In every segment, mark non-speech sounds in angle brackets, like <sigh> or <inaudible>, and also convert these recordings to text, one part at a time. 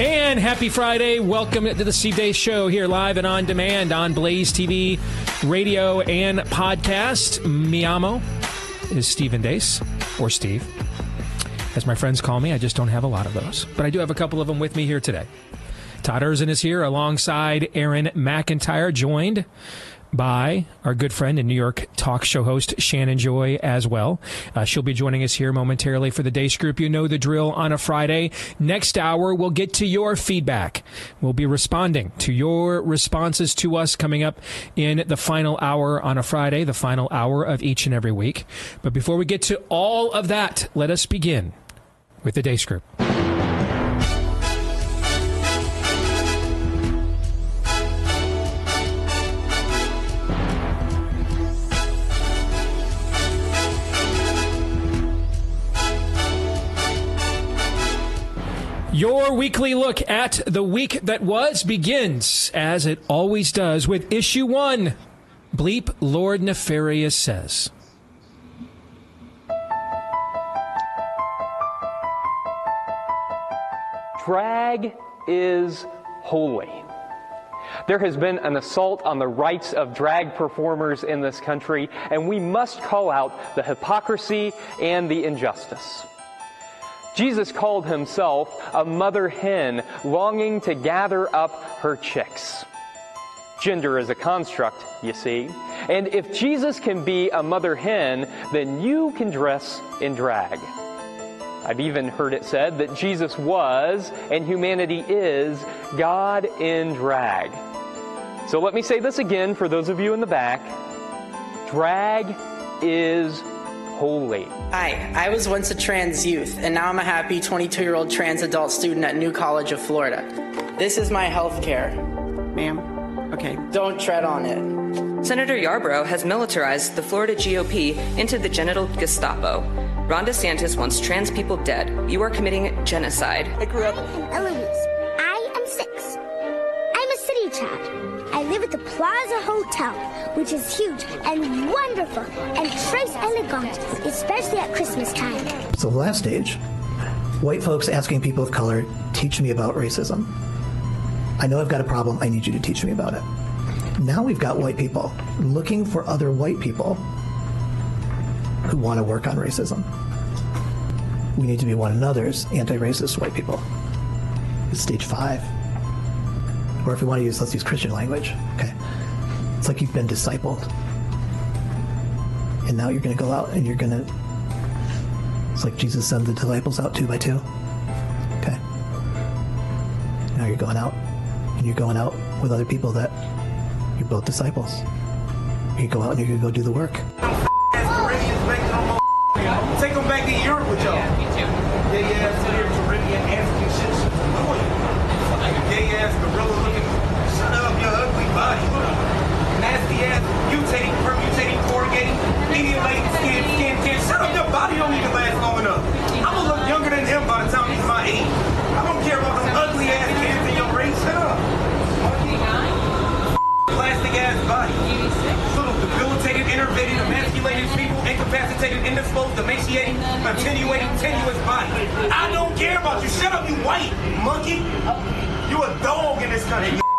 And happy Friday. Welcome to the Steve Deace Show here live and on demand on Blaze TV, radio, and podcast. Miamo is Stephen Deace, or Steve. As my friends call me, I just don't have a lot of those. But I do have a couple of them with me here today. Todd Erzen is here alongside Aaron McIntire, joined by our good friend and New York talk show host Shannon Joy as well. Uh, she'll be joining us here momentarily for the Deace Group. You know the drill on a Friday. Next hour, we'll get to your feedback. We'll be responding to your responses to us coming up in the final hour on a Friday, the final hour of each and every week. But before we get to all of that, let us begin with the Deace Group. Your weekly look at the week that was begins, as it always does, with issue one. Bleep Lord Nefarious says. Drag is holy. There has been an assault on the rights of drag performers in this country, and we must call out the hypocrisy and the injustice. Jesus called himself a mother hen longing to gather up her chicks. Gender is a construct, you see. And if Jesus can be a mother hen, then you can dress in drag. I've even heard it said that Jesus was, and humanity is, God in drag. So let me say this again for those of you in the back. Drag is holy. Hi, I was once a trans youth, and now I'm a happy 22 year old trans adult student at New College of Florida. This is my health care. Ma'am, okay. Don't tread on it. Senator Yarborough has militarized the Florida GOP into the genital Gestapo. Ron DeSantis wants trans people dead. You are committing genocide. I grew up. Eloise, I am six. I'm a city child. I live at the Plaza Hotel, which is huge and wonderful and très elegant, especially at Christmas time. So the last stage, white folks asking people of color, teach me about racism. I know I've got a problem. I need you to teach me about it. Now we've got white people looking for other white people who want to work on racism. We need to be one another's anti-racist white people. It's stage five. Or if we want to use, let's use Christian language. Okay. It's like you've been discipled. And now you're going to go out and you're going to. It's like Jesus sent the disciples out two by two. Okay. Now you're going out and you're going out with other people that you're both disciples. You go out and you're going to go do the work. Take them back to Europe with y'all. Yeah, me too. Gay ass here, Caribbean, African shit. Shit annoying. Like a gay ass gorilla looking. Shut up, your ugly body. Nasty ass, mutating, permutating, corrugating, medium-laden skin, skin, skin. Shut up, your body don't even last long enough. I'm gonna look younger than him by the time he's my age. I don't care about them ugly ass kids in your race. Shut up. Plastic ass body. Little debilitated, innervated, emasculated people, incapacitated, indisposed, emaciating, attenuating, tenuous body. I don't care about you. Shut up, you white monkey. You a dog in this country.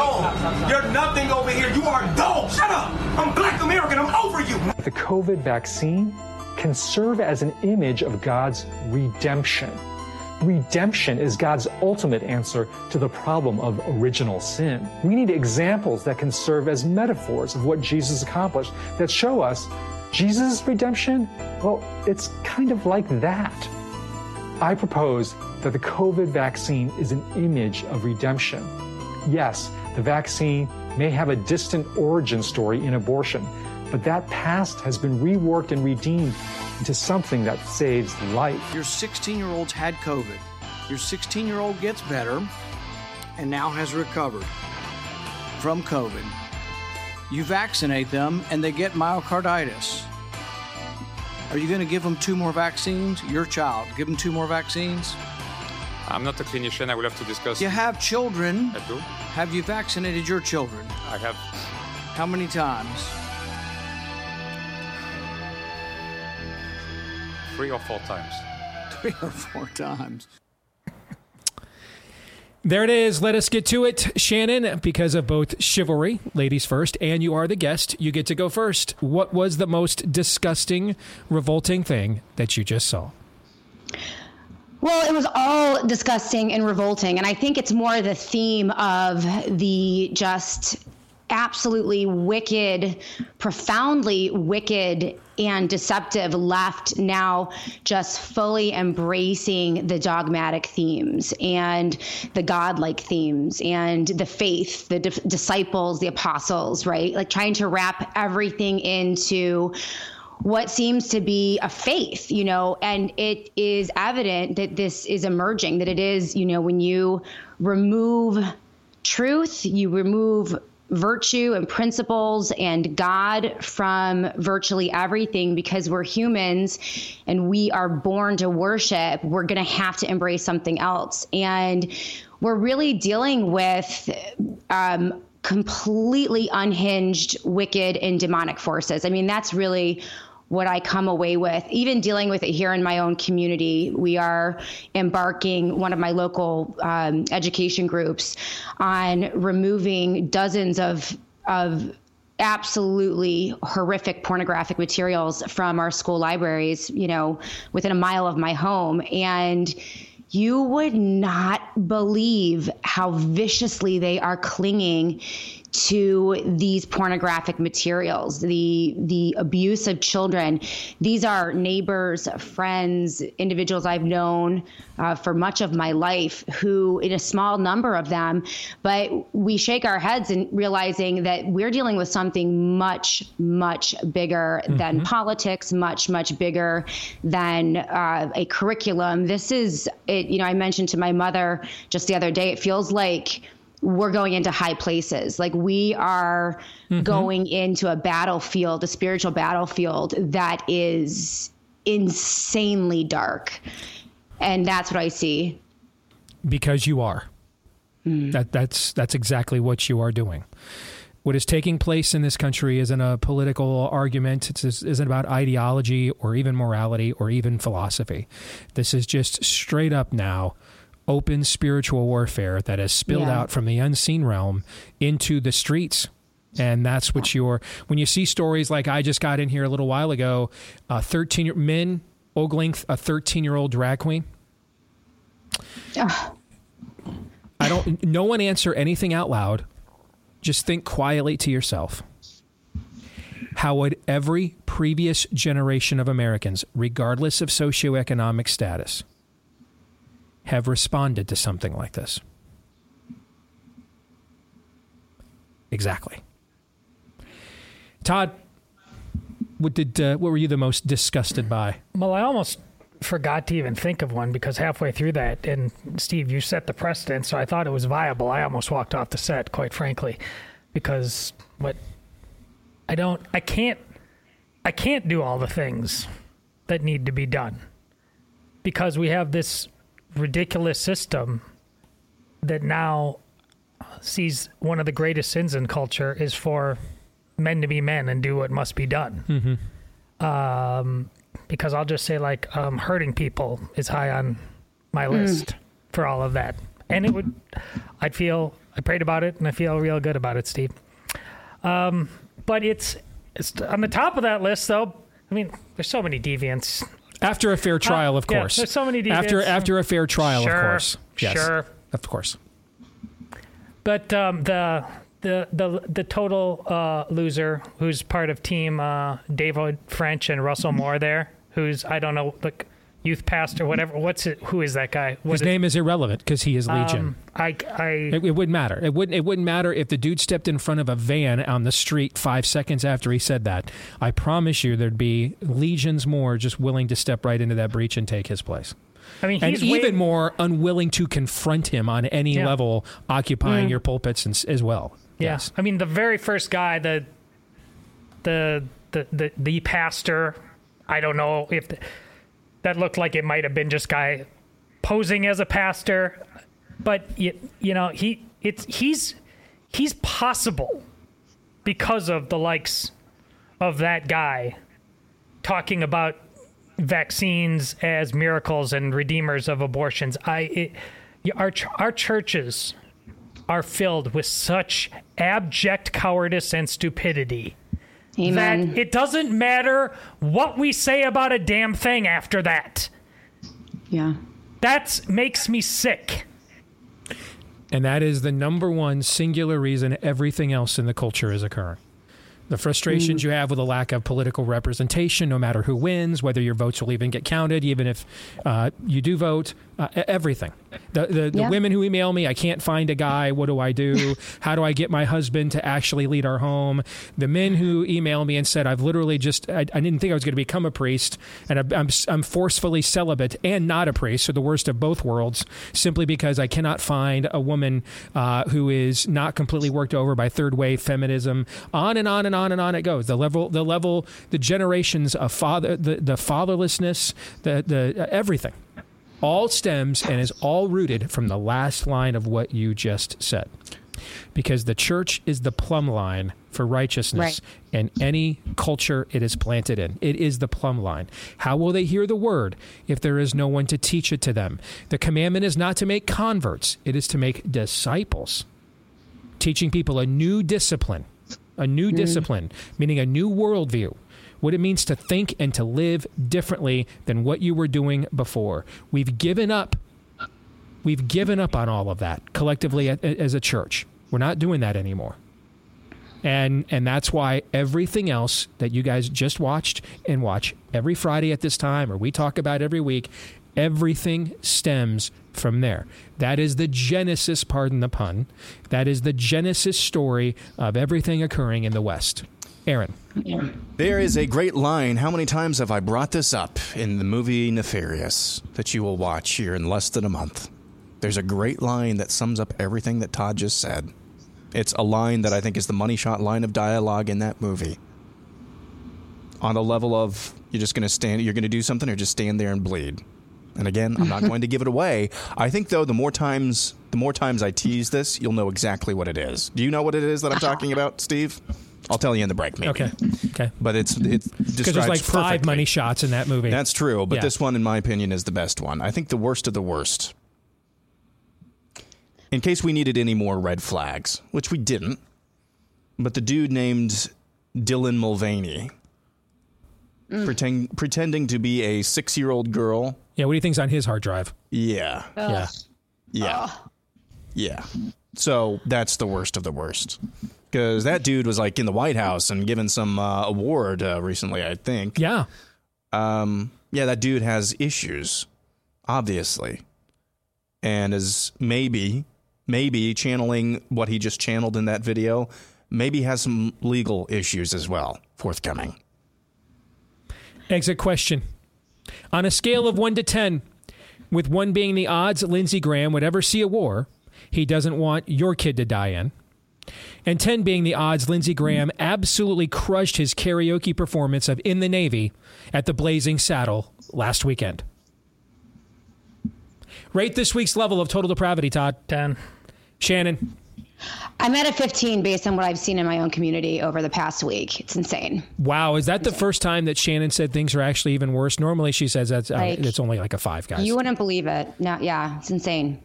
Dog. You're nothing over here. You are dog. Shut up. I'm black American. I'm over you. The COVID vaccine can serve as an image of God's redemption. Redemption is God's ultimate answer to the problem of original sin. We need examples that can serve as metaphors of what Jesus accomplished that show us Jesus' redemption? Well, it's kind of like that. I propose that the COVID vaccine is an image of redemption. Yes, the vaccine may have a distant origin story in abortion, but that past has been reworked and redeemed into something that saves life. Your 16 year old's had COVID. Your 16 year old gets better and now has recovered from COVID. You vaccinate them and they get myocarditis. Are you going to give them two more vaccines? Your child, give them two more vaccines? I'm not a clinician. I will have to discuss. You have children. I do. Have you vaccinated your children? I have. How many times? Three or four times. <laughs> Three or four times. There it is. Let us get to it. Shannon, because of both chivalry, ladies first, and you are the guest, you get to go first. What was the most disgusting, revolting thing that you just saw? Well, it was all disgusting and revolting. And I think it's more the theme of the just absolutely wicked, profoundly wicked and deceptive left now just fully embracing the dogmatic themes and the godlike themes and the faith, the di- disciples, the apostles, right? Like trying to wrap everything into what seems to be a faith, you know, and it is evident that this is emerging, that it is, you know, when you remove truth, you remove virtue and principles and God from virtually everything because we're humans and we are born to worship, we're going to have to embrace something else. And we're really dealing with um, completely unhinged, wicked, and demonic forces. I mean, that's really what I come away with. Even dealing with it here in my own community, we are embarking one of my local um, education groups on removing dozens of of absolutely horrific pornographic materials from our school libraries. You know, within a mile of my home and. You would not believe how viciously they are clinging to these pornographic materials, the the abuse of children. These are neighbors, friends, individuals I've known uh, for much of my life, who, in a small number of them, but we shake our heads in realizing that we're dealing with something much, much bigger mm-hmm. than politics, much, much bigger than uh, a curriculum. This is, it, you know, I mentioned to my mother just the other day. It feels like we're going into high places. Like we are mm-hmm. going into a battlefield, a spiritual battlefield that is insanely dark. And that's what I see. Because you are. Mm. That that's that's exactly what you are doing. What is taking place in this country isn't a political argument. It isn't about ideology or even morality or even philosophy. This is just straight up now open spiritual warfare that has spilled yeah. out from the unseen realm into the streets. And that's what you're, when you see stories like I just got in here a little while ago, uh, 13 men ogling a 13 year old drag queen. I don't, no one answer anything out loud. Just think quietly to yourself. How would every previous generation of Americans, regardless of socioeconomic status, have responded to something like this? Exactly. Todd, what did uh, what were you the most disgusted by? Well, I almost forgot to even think of one because halfway through that, and Steve, you set the precedent, so I thought it was viable. I almost walked off the set, quite frankly, because what I don't, I can't, I can't do all the things that need to be done because we have this ridiculous system that now sees one of the greatest sins in culture is for men to be men and do what must be done. Mm-hmm. Um, because I'll just say like um, hurting people is high on my hmm. list mm. for all of that, and it would. I'd feel I prayed about it and I feel real good about it, Steve. Um, but it's it's on the top of that list though. I mean, there's so many deviants after a fair trial, of course. Yeah, there's so many details. After after a fair trial, sure, of course. Yes, sure. Of course. But um, the the the the total uh, loser who's part of team uh, David French and Russell Moore there, who's I don't know like youth pastor whatever. What's it? Who is that guy? What His is- name is irrelevant because he is Legion. Um, I I It, it wouldn't matter. It wouldn't. It wouldn't matter if the dude stepped in front of a van on the street five seconds after he said that. I promise you, there'd be legions more just willing to step right into that breach and take his place. I mean, and he's way- even more unwilling to confront him on any Yeah. level, occupying Mm. your pulpits and, as well. Yeah. Yes. I mean, the very first guy, the the the the, the pastor. I don't know if the, that looked like it might have been just guy posing as a pastor, but you, you know he it's he's he's possible because of the likes of that guy talking about vaccines as miracles and redeemers of abortions. I it, our our churches are filled with such abject cowardice and stupidity Amen. that it doesn't matter what we say about a damn thing after that. Yeah. That makes me sick. And that is the number one singular reason everything else in the culture is occurring. The frustrations Mm. you have with a lack of political representation, no matter who wins, whether your votes will even get counted, even if uh, you do vote, uh, everything. The, the, the women who email me, I can't find a guy. What do I do? <laughs> How do I get my husband to actually lead our home? The men who email me and said, I've literally just, I, I didn't think I was going to become a priest, and I'm, I'm, I'm forcefully celibate and not a priest, so the worst of both worlds, simply because I cannot find a woman uh, who is not completely worked over by third wave feminism. On and on and on and on it goes. The level, the level, the generations of father, the, the fatherlessness, the, the everything all stems and is all rooted from the last line of what you just said. Because the church is the plumb line for righteousness Right. in any culture it is planted in. It is the plumb line. How will they hear the word if there is no one to teach it to them? The commandment is not to make converts, it is to make disciples. Teaching people a new discipline, a new mm. discipline, meaning a new worldview what it means to think and to live differently than what you were doing before. We've given up. We've given up on all of that collectively as a church. We're not doing that anymore. And and that's why everything else that you guys just watched and watch every Friday at this time or we talk about every week, everything stems from there. That is the genesis, pardon the pun. That is the genesis story of everything occurring in the West. Aaron. There is a great line. How many times have I brought this up in the movie Nefarious that you will watch here in less than a month? There's a great line that sums up everything that Todd just said. It's a line that I think is the money shot line of dialogue in that movie. On the level of you're just going to stand, you're going to do something, or just stand there and bleed. And again, I'm not <laughs> going to give it away. I think though, the more times, the more times I tease this, you'll know exactly what it is. Do you know what it is that I'm talking about, Steve? I'll tell you in the break, maybe. Okay. Okay. But it's it's Because there's like five money shots in that movie. That's true, but Yeah. this one, in my opinion, is the best one. I think the worst of the worst. In case we needed any more red flags, which we didn't, but the dude named Dylan Mulvaney, mm. pretend, pretending to be a six-year-old girl. Yeah, what do you think's on his hard drive? Yeah. Yeah. Yeah. Yeah. So that's the worst of the worst. Because that dude was like in the White House and given some uh, award uh, recently, I think. Yeah. Um, yeah, that dude has issues, obviously. And is maybe, maybe channeling what he just channeled in that video, maybe has some legal issues as well forthcoming. Exit question. On a scale of 1 to 10, with 1 being the odds Lindsey Graham would ever see a war he doesn't want your kid to die in, and 10 being the odds Lindsey Graham absolutely crushed his karaoke performance of In the Navy at the Blazing Saddle last weekend. Rate this week's level of total depravity, Todd. 10. Shannon. I'm at a 15 based on what I've seen in my own community over the past week. It's insane. Wow, is that the first time that Shannon said things are actually even worse? Normally she says that's uh, it's only like a 5, guys. You wouldn't believe it. No, yeah, it's insane.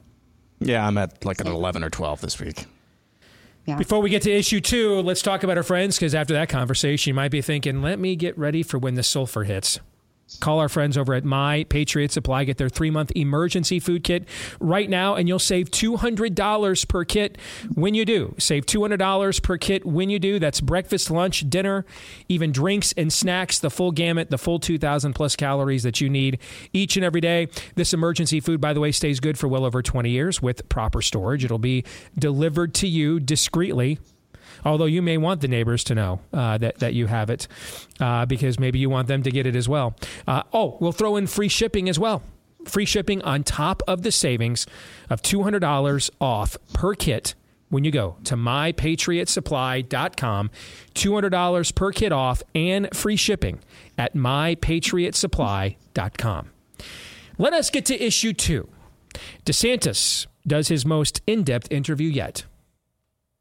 Yeah, I'm at like an 11 or 12 this week. Before we get to issue two, let's talk about our friends because after that conversation, you might be thinking, let me get ready for when the sulfur hits. Call our friends over at My Patriot Supply. Get their three month emergency food kit right now, and you'll save $200 per kit when you do. Save $200 per kit when you do. That's breakfast, lunch, dinner, even drinks and snacks, the full gamut, the full 2,000 plus calories that you need each and every day. This emergency food, by the way, stays good for well over 20 years with proper storage. It'll be delivered to you discreetly although you may want the neighbors to know uh, that, that you have it uh, because maybe you want them to get it as well. Uh, oh, we'll throw in free shipping as well. Free shipping on top of the savings of $200 off per kit when you go to mypatriotsupply.com. $200 per kit off and free shipping at mypatriotsupply.com. Let us get to issue two. DeSantis does his most in depth interview yet.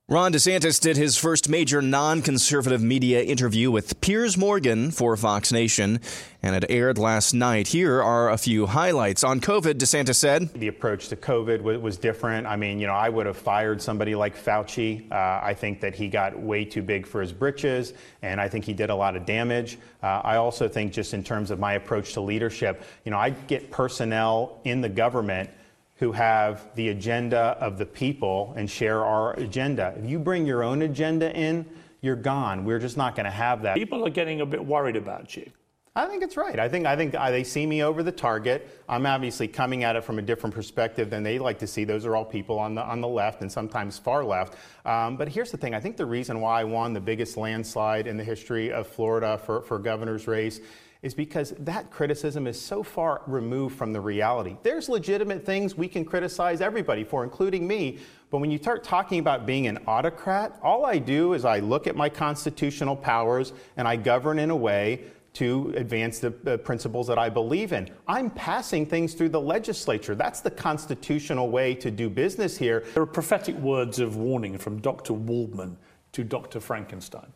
Ron DeSantis did his first major non conservative media interview with Piers Morgan for Fox Nation, and it aired last night. Here are a few highlights. On COVID, DeSantis said The approach to COVID was different. I mean, you know, I would have fired somebody like Fauci. Uh, I think that he got way too big for his britches, and I think he did a lot of damage. Uh, I also think, just in terms of my approach to leadership, you know, I get personnel in the government who have the agenda of the people and share our agenda. If you bring your own agenda in, you're gone. We're just not going to have that. People are getting a bit worried about you. I think it's right. I think I think uh, they see me over the target. I'm obviously coming at it from a different perspective than they like to see. Those are all people on the on the left and sometimes far left. Um, but here's the thing. I think the reason why I won the biggest landslide in the history of Florida for for governor's race is because that criticism is so far removed from the reality. There's legitimate things we can criticize everybody for, including me. But when you start talking about being an autocrat, all I do is I look at my constitutional powers and I govern in a way to advance the uh, principles that I believe in. I'm passing things through the legislature. That's the constitutional way to do business here. There are prophetic words of warning from Dr. Waldman to Dr. Frankenstein.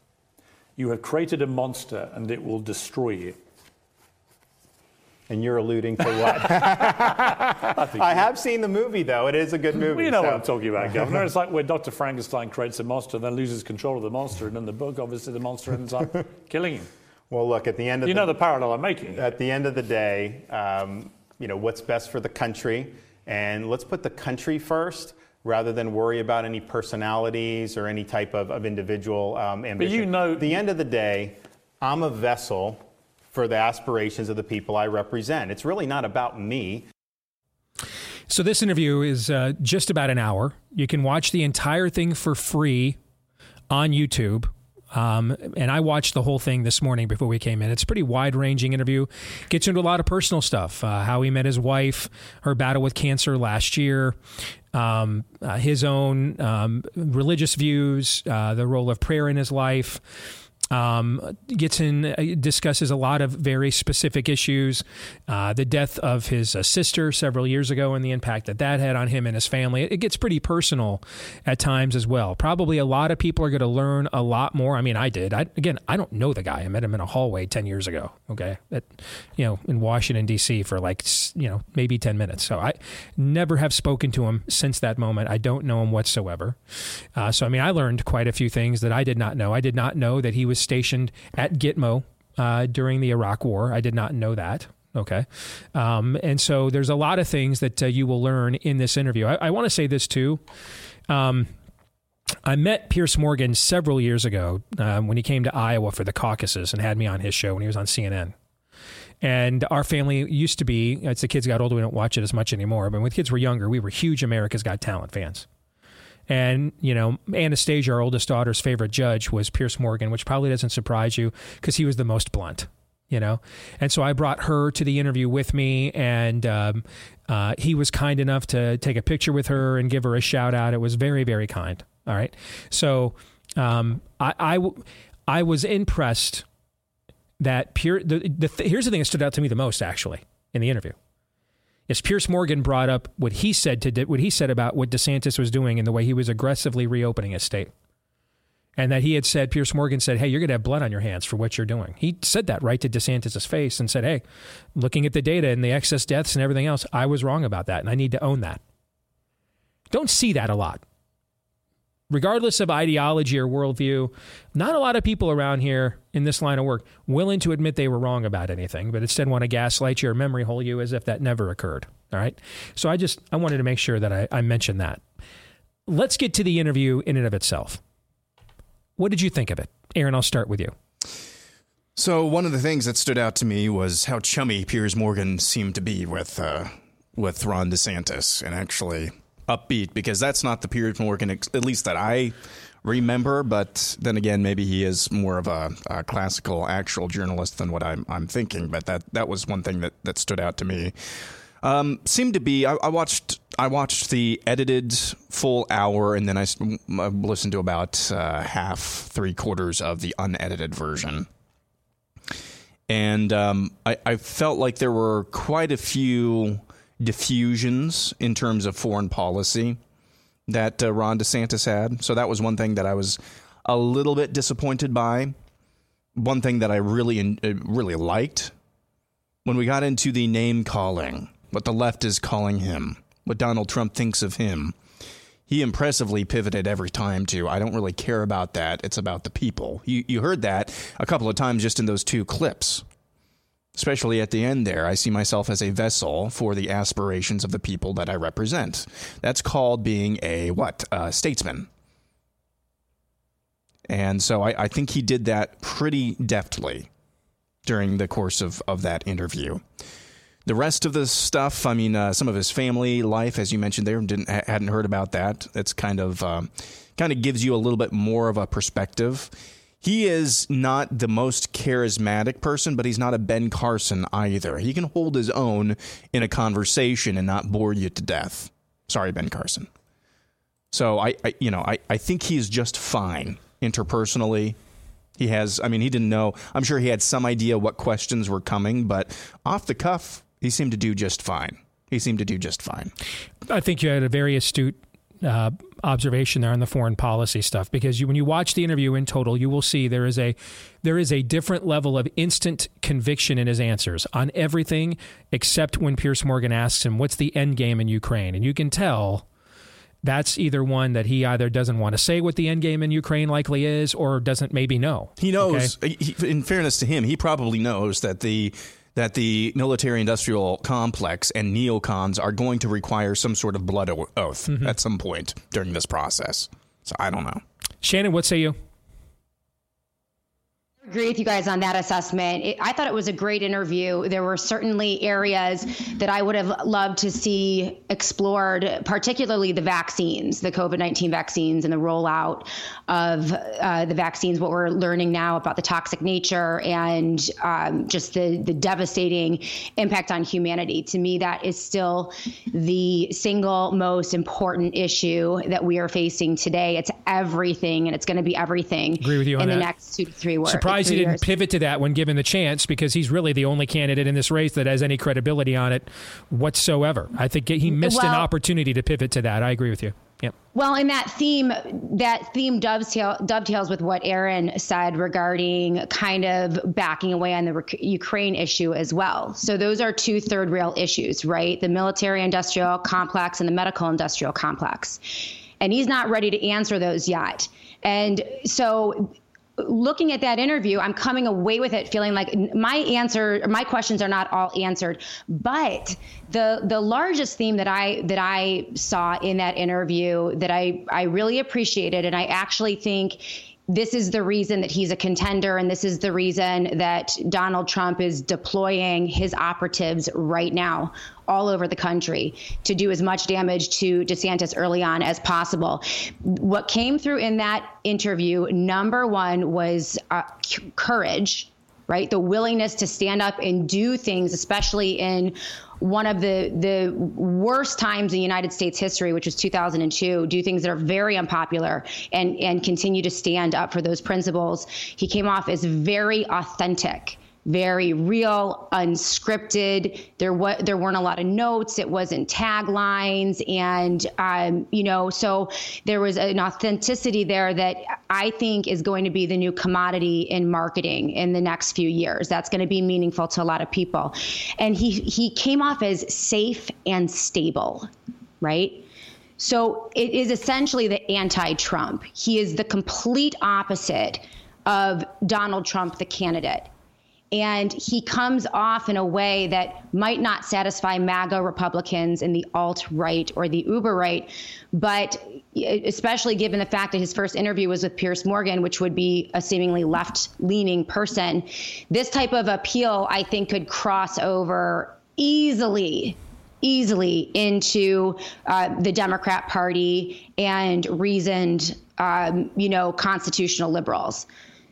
You have created a monster and it will destroy you. And you're alluding to what? I, <laughs> <laughs> I have seen the movie, though. It is a good movie. You know so. what I'm talking about, Governor. It's like where Dr. Frankenstein creates a monster, then loses control of the monster, and in the book, obviously, the monster ends up <laughs> killing him. Well, look, at the end of you the, know the parallel I'm making. At the end of the day, um, you know what's best for the country, and let's put the country first rather than worry about any personalities or any type of, of individual um, ambition. But you know, at the end of the day, I'm a vessel for the aspirations of the people I represent. It's really not about me. So, this interview is uh, just about an hour. You can watch the entire thing for free on YouTube. Um, and I watched the whole thing this morning before we came in. It's a pretty wide ranging interview. Gets into a lot of personal stuff uh, how he met his wife, her battle with cancer last year, um, uh, his own um, religious views, uh, the role of prayer in his life. Um, gets in, uh, discusses a lot of very specific issues. Uh, the death of his uh, sister several years ago and the impact that that had on him and his family. It, gets pretty personal at times as well. Probably a lot of people are going to learn a lot more. I mean, I did. I, again, I don't know the guy. I met him in a hallway 10 years ago, okay, at, you know, in Washington, D.C. for like, you know, maybe 10 minutes. So I never have spoken to him since that moment. I don't know him whatsoever. Uh, so, I mean, I learned quite a few things that I did not know. I did not know that he was stationed at Gitmo uh, during the Iraq War. I did not know that. Okay. Um, and so there's a lot of things that uh, you will learn in this interview. I, I want to say this too. Um, I met Piers Morgan several years ago um, when he came to Iowa for the caucuses and had me on his show when he was on CNN. And our family used to be, as the kids got older, we don't watch it as much anymore, but when the kids were younger, we were huge America's Got Talent fans. And, you know, Anastasia, our oldest daughter's favorite judge, was Piers Morgan, which probably doesn't surprise you because he was the most blunt, you know? And so I brought her to the interview with me, and um, uh, he was kind enough to take a picture with her and give her a shout out. It was very, very kind. All right. So um, I, I, I was impressed that Piers, the, the, here's the thing that stood out to me the most, actually, in the interview is Piers Morgan brought up what he said to what he said about what DeSantis was doing and the way he was aggressively reopening his state. And that he had said, Piers Morgan said, Hey, you're going to have blood on your hands for what you're doing. He said that right to DeSantis' face and said, Hey, looking at the data and the excess deaths and everything else, I was wrong about that and I need to own that. Don't see that a lot. Regardless of ideology or worldview, not a lot of people around here in this line of work willing to admit they were wrong about anything, but instead want to gaslight you or memory hole you as if that never occurred. All right. So I just I wanted to make sure that I, I mentioned that. Let's get to the interview in and of itself. What did you think of it? Aaron, I'll start with you. So one of the things that stood out to me was how chummy Piers Morgan seemed to be with uh, with Ron DeSantis, and actually upbeat because that's not the Piers Morgan, at least that I remember. But then again, maybe he is more of a, a classical, actual journalist than what I'm, I'm, thinking. But that that was one thing that, that stood out to me. Um, seemed to be. I, I, watched. I watched the edited full hour, and then I, I listened to about uh, half, three quarters of the unedited version. And um, I, I felt like there were quite a few diffusions in terms of foreign policy that uh, Ron DeSantis had. So that was one thing that I was a little bit disappointed by. One thing that I really uh, really liked when we got into the name calling, what the left is calling him, what Donald Trump thinks of him. He impressively pivoted every time to I don't really care about that. It's about the people. You you heard that a couple of times just in those two clips especially at the end there. I see myself as a vessel for the aspirations of the people that I represent. That's called being a what? A statesman. And so I, I think he did that pretty deftly during the course of, of that interview. The rest of the stuff, I mean, uh, some of his family life, as you mentioned there, didn't hadn't heard about that. It's kind of um, kind of gives you a little bit more of a perspective he is not the most charismatic person, but he's not a Ben Carson either. He can hold his own in a conversation and not bore you to death. Sorry, Ben Carson. So I, I you know, I, I think he's just fine interpersonally. He has, I mean, he didn't know. I'm sure he had some idea what questions were coming, but off the cuff, he seemed to do just fine. He seemed to do just fine. I think you had a very astute uh, observation there on the foreign policy stuff because you, when you watch the interview in total, you will see there is a there is a different level of instant conviction in his answers on everything except when Piers Morgan asks him, "What's the end game in Ukraine?" and you can tell that's either one that he either doesn't want to say what the end game in Ukraine likely is, or doesn't maybe know. He knows. Okay? He, in fairness to him, he probably knows that the that the military industrial complex and neocons are going to require some sort of blood oath mm-hmm. at some point during this process. So I don't know. Shannon, what say you? Agree with you guys on that assessment. It, I thought it was a great interview. There were certainly areas that I would have loved to see explored, particularly the vaccines, the COVID 19 vaccines, and the rollout of uh, the vaccines, what we're learning now about the toxic nature and um, just the, the devastating impact on humanity. To me, that is still the single most important issue that we are facing today. It's everything, and it's going to be everything agree with you in the that. next two to three weeks surprised he didn't years. pivot to that when given the chance because he's really the only candidate in this race that has any credibility on it whatsoever. I think he mm, missed well, an opportunity to pivot to that. I agree with you. Yep. Well, in that theme, that theme dovetail, dovetails with what Aaron said regarding kind of backing away on the Ukraine issue as well. So those are two third rail issues, right? The military industrial complex and the medical industrial complex. And he's not ready to answer those yet. And so looking at that interview, I'm coming away with it feeling like my answer, my questions are not all answered. But the the largest theme that I that I saw in that interview that I I really appreciated, and I actually think this is the reason that he's a contender, and this is the reason that Donald Trump is deploying his operatives right now all over the country to do as much damage to DeSantis early on as possible. What came through in that interview, number one, was uh, courage right? The willingness to stand up and do things, especially in one of the the worst times in United States history, which was 2002, do things that are very unpopular and and continue to stand up for those principles. He came off as very authentic very real, unscripted. There was there weren't a lot of notes. It wasn't taglines, and um, you know, so there was an authenticity there that I think is going to be the new commodity in marketing in the next few years. That's going to be meaningful to a lot of people, and he he came off as safe and stable, right? So it is essentially the anti Trump. He is the complete opposite of Donald Trump, the candidate. And he comes off in a way that might not satisfy MAGA Republicans in the alt right or the uber right, but especially given the fact that his first interview was with Piers Morgan, which would be a seemingly left leaning person, this type of appeal, I think, could cross over easily easily into uh, the Democrat Party and reasoned, um, you know, constitutional liberals.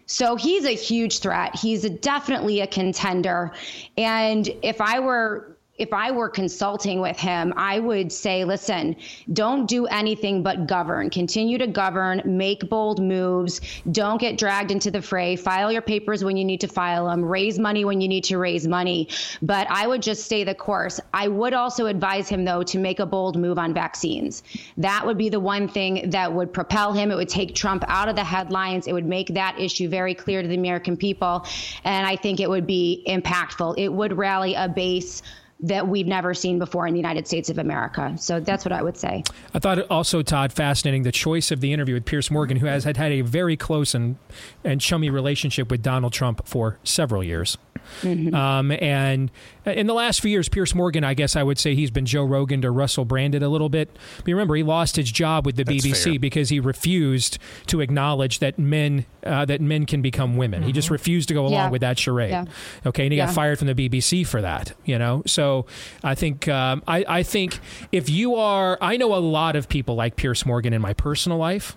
So he's a huge threat. He's a, definitely a contender. And if I were if I were consulting with him, I would say, listen, don't do anything but govern. Continue to govern, make bold moves, don't get dragged into the fray, file your papers when you need to file them, raise money when you need to raise money. But I would just stay the course. I would also advise him, though, to make a bold move on vaccines. That would be the one thing that would propel him. It would take Trump out of the headlines. It would make that issue very clear to the American people. And I think it would be impactful. It would rally a base that we've never seen before in the United States of America. So that's what I would say. I thought also, Todd, fascinating the choice of the interview with Piers Morgan, who has had, had a very close and, and chummy relationship with Donald Trump for several years. Mm-hmm. Um, and in the last few years, Piers Morgan, I guess I would say he's been Joe Rogan to Russell Branded a little bit. But remember, he lost his job with the That's BBC fair. because he refused to acknowledge that men uh, that men can become women. Mm-hmm. He just mm-hmm. refused to go along yeah. with that charade. Yeah. Okay, and he yeah. got fired from the BBC for that. You know, so I think um, I, I think if you are, I know a lot of people like Piers Morgan in my personal life.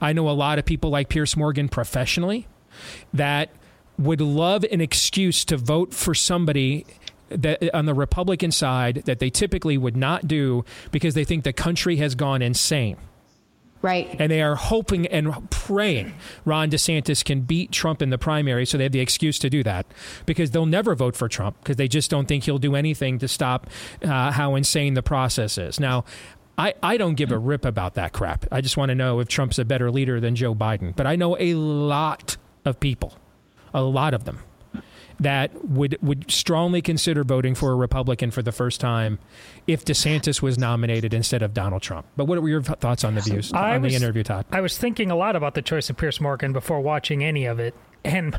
I know a lot of people like Piers Morgan professionally that would love an excuse to vote for somebody that on the Republican side that they typically would not do because they think the country has gone insane. Right. And they are hoping and praying Ron DeSantis can beat Trump in the primary so they have the excuse to do that because they'll never vote for Trump because they just don't think he'll do anything to stop uh, how insane the process is. Now, I, I don't give a rip about that crap. I just want to know if Trump's a better leader than Joe Biden. But I know a lot of people a lot of them that would would strongly consider voting for a Republican for the first time if DeSantis was nominated instead of Donald Trump. But what were your thoughts on the views I on was, the interview, Todd? I was thinking a lot about the choice of Piers Morgan before watching any of it, and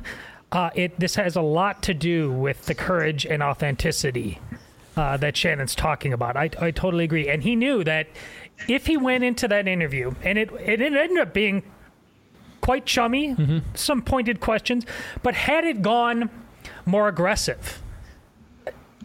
uh, it this has a lot to do with the courage and authenticity uh, that Shannon's talking about. I, I totally agree, and he knew that if he went into that interview, and it it ended up being quite chummy, mm-hmm. some pointed questions, but had it gone more aggressive,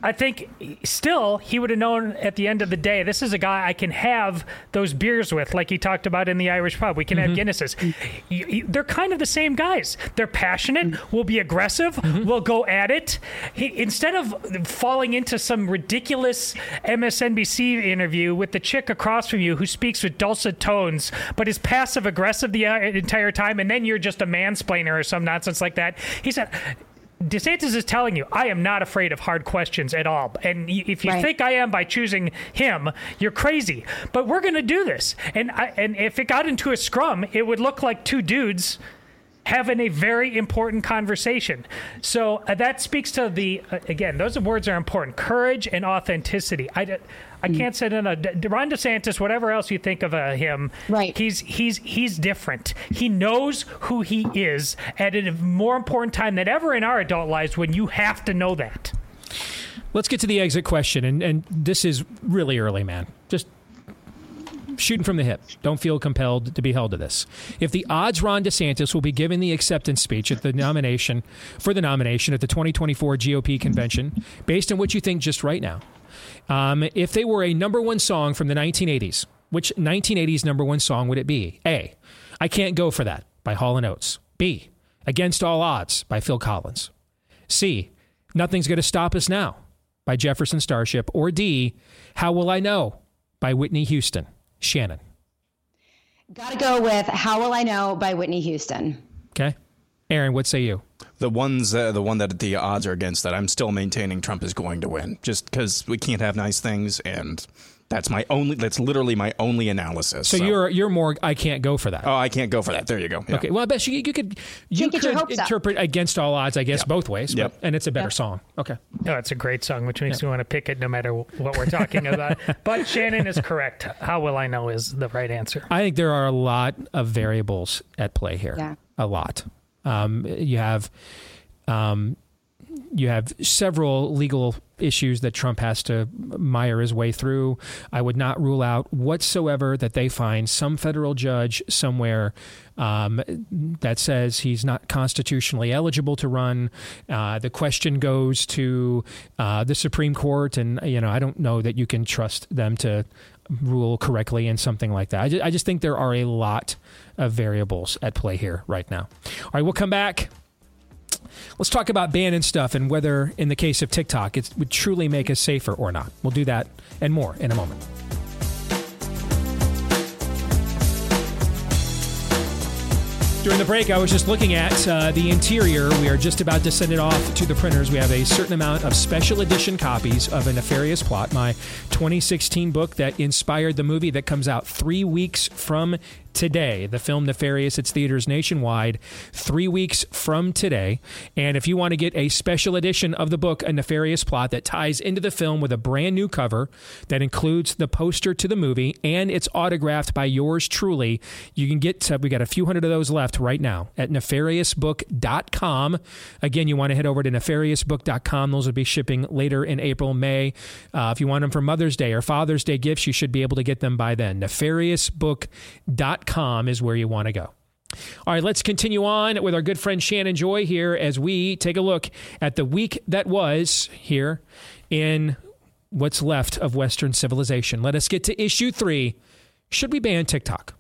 I think still he would have known at the end of the day, this is a guy I can have those beers with, like he talked about in the Irish pub. We can mm-hmm. have Guinnesses. they're kind of the same guys. They're passionate, mm-hmm. will be aggressive, mm-hmm. will go at it. He, instead of falling into some ridiculous MSNBC interview with the chick across from you who speaks with dulcet tones, but is passive aggressive the uh, entire time, and then you're just a mansplainer or some nonsense like that. He said, DeSantis is telling you, I am not afraid of hard questions at all. And if you right. think I am by choosing him, you're crazy. But we're going to do this. And I, and if it got into a scrum, it would look like two dudes having a very important conversation. So uh, that speaks to the uh, again, those words are important: courage and authenticity. I I can't say no. no. Ron DeSantis, whatever else you think of uh, him, right? He's he's he's different. He knows who he is at a more important time than ever in our adult lives when you have to know that. Let's get to the exit question, and and this is really early, man. Just shooting from the hip. Don't feel compelled to be held to this. If the odds Ron DeSantis will be given the acceptance speech at the nomination for the nomination at the 2024 GOP convention, based on what you think just right now, um, if they were a number one song from the 1980s, which 1980s number one song would it be? A. I Can't Go for That by Hall & Oates. B. Against All Odds by Phil Collins. C. Nothing's Gonna Stop Us Now by Jefferson Starship. Or D. How Will I Know by Whitney Houston. Shannon. Gotta go with How Will I Know by Whitney Houston. Okay. Aaron, what say you? The ones, uh, the one that the odds are against that, I'm still maintaining Trump is going to win, just because we can't have nice things, and That's my only. That's literally my only analysis. So, you're you're more. I can't go for that. Oh, I can't go for that. There you go. Yeah. Okay. Well, I bet you, you could you Can't get your could hopes up. interpret against all odds. I guess both ways. Yep. But, and it's a better Yep. song. Okay. No, it's a great song, which makes me want to pick it no matter what we're talking about. <laughs> but Shannon is correct. How will I know is the right answer. I think there are a lot of variables at play here. Yeah. A lot. Um, you have, um, you have several legal issues that Trump has to mire his way through. I would not rule out whatsoever that they find some federal judge somewhere um, that says he's not constitutionally eligible to run. Uh, the question goes to uh, the Supreme Court, and you know I don't know that you can trust them to rule correctly and something like that. I just, I just think there are a lot of variables at play here right now. All right, we'll come back. Let's talk about banning stuff and whether, in the case of TikTok, it would truly make us safer or not. We'll do that and more in a moment. During the break, I was just looking at uh, the interior. We are just about to send it off to the printers. We have a certain amount of special edition copies of A Nefarious Plot, my 2016 book that inspired the movie that comes out three weeks from today. The film Nefarious, it's theaters nationwide, three weeks from today. And if you want to get a special edition of the book, A Nefarious Plot, that ties into the film with a brand new cover that includes the poster to the movie and it's autographed by yours truly, you can get, to, we got a few hundred of those left right now at nefariousbook.com. Again, you want to head over to nefariousbook.com. Those will be shipping later in April, May. Uh, if you want them for Mother's Day or Father's Day gifts, you should be able to get them by then. Nefariousbook.com is where you want to go. All right, let's continue on with our good friend Shannon Joy here as we take a look at the week that was here in what's left of Western civilization. Let us get to issue three. Should we ban TikTok?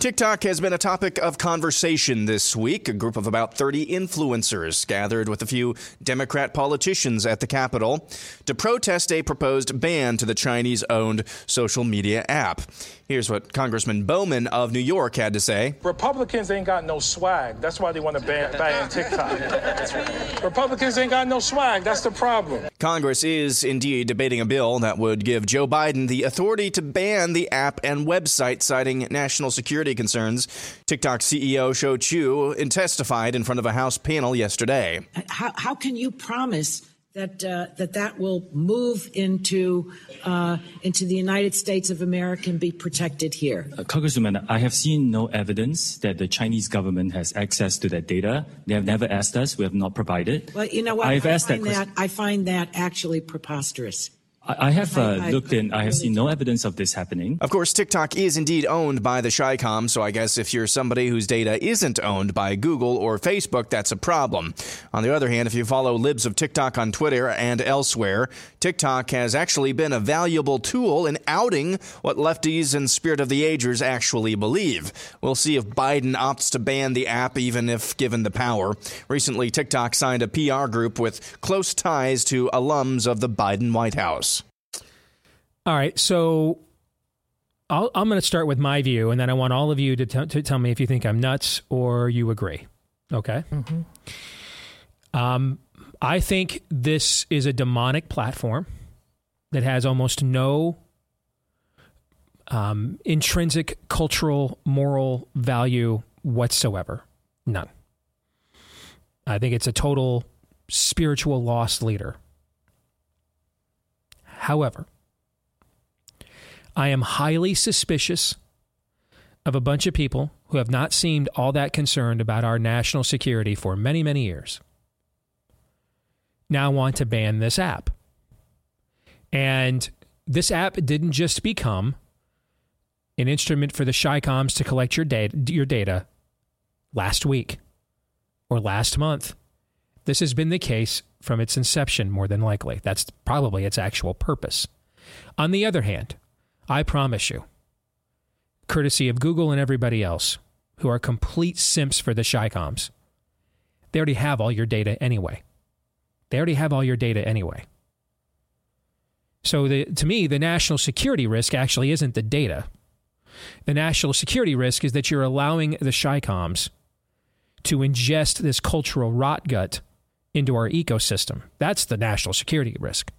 TikTok has been a topic of conversation this week. A group of about 30 influencers gathered with a few Democrat politicians at the Capitol to protest a proposed ban to the Chinese owned social media app. Here's what Congressman Bowman of New York had to say. Republicans ain't got no swag. That's why they want to ban, ban TikTok. Republicans ain't got no swag. That's the problem. Congress is indeed debating a bill that would give Joe Biden the authority to ban the app and website, citing national security concerns. TikTok CEO Shou Chew testified in front of a House panel yesterday. How, how can you promise that uh, that that will move into uh, into the United States of America and be protected here? Uh, Congresswoman, I have seen no evidence that the Chinese government has access to that data. They have never asked us. We have not provided. Well, you know what? I've I asked that find question. I find that actually preposterous. I, I have uh, I- I- looked in. I have seen no evidence of this happening. Of course, TikTok is indeed owned by the Chi-Com, so I guess if you're somebody whose data isn't owned by Google or Facebook, that's a problem. On the other hand, if you follow libs of TikTok on Twitter and elsewhere, TikTok has actually been a valuable tool in outing what lefties and spirit of the agers actually believe. We'll see if Biden opts to ban the app, even if given the power. Recently, TikTok signed a PR group with close ties to alums of the Biden White House. All right, so I'll, I'm going to start with my view, and then I want all of you to, t- to tell me if you think I'm nuts or you agree. Okay. Um, I think this is a demonic platform that has almost no um, intrinsic cultural, moral value whatsoever. None. I think it's a total spiritual lost leader. However, I am highly suspicious of a bunch of people who have not seemed all that concerned about our national security for many, many years. Now want to ban this app. And this app didn't just become an instrument for the Chi-Coms to collect your data, your data last week or last month. This has been the case from its inception, more than likely. That's probably its actual purpose. On the other hand, I promise you, courtesy of Google and everybody else who are complete simps for the Chi-Coms, they already have all your data anyway. They already have all your data anyway. So the, to me, the national security risk actually isn't the data. The national security risk is that you're allowing the Chi-Coms to ingest this cultural rot gut into our ecosystem. That's the national security risk.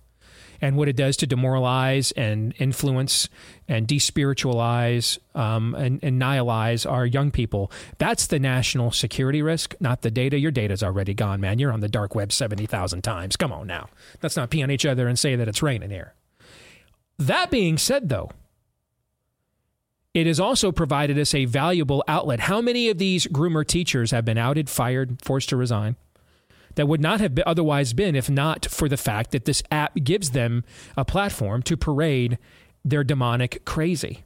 And what it does to demoralize and influence and despiritualize um, and, and nihilize our young people. That's the national security risk, not the data. Your data's already gone, man. You're on the dark web 70,000 times. Come on now. Let's not pee on each other and say that it's raining here. That being said, though, it has also provided us a valuable outlet. How many of these groomer teachers have been outed, fired, forced to resign? That would not have otherwise been if not for the fact that this app gives them a platform to parade their demonic crazy.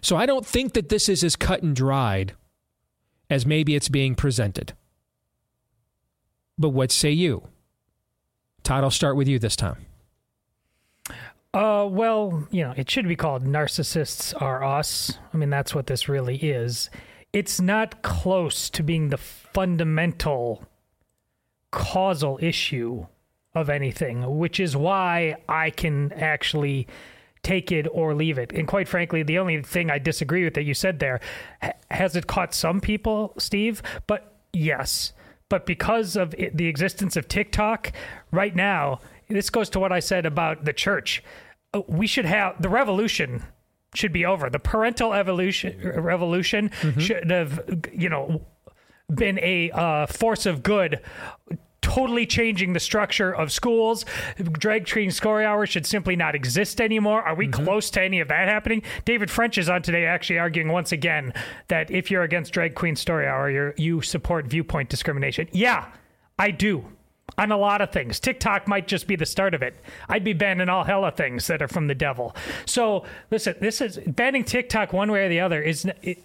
So I don't think that this is as cut and dried as maybe it's being presented. But what say you? Todd, I'll start with you this time. Uh, well, you know, it should be called Narcissists Are Us. I mean, that's what this really is. It's not close to being the fundamental causal issue of anything, which is why I can actually take it or leave it. And quite frankly, the only thing I disagree with that you said there has it caught some people, Steve? But yes. But because of it, the existence of TikTok, right now, this goes to what I said about the church. Uh, we should have the revolution should be over. The parental evolution revolution mm-hmm. should have, you know, been a uh, force of good totally changing the structure of schools. Drag queen story hour should simply not exist anymore. Are we mm-hmm. close to any of that happening? David French is on today actually arguing once again that if you're against drag queen story hour, you you support viewpoint discrimination. Yeah, I do. On a lot of things. TikTok might just be the start of it. I'd be banning all hella things that are from the devil. So listen, this is banning TikTok one way or the other is it,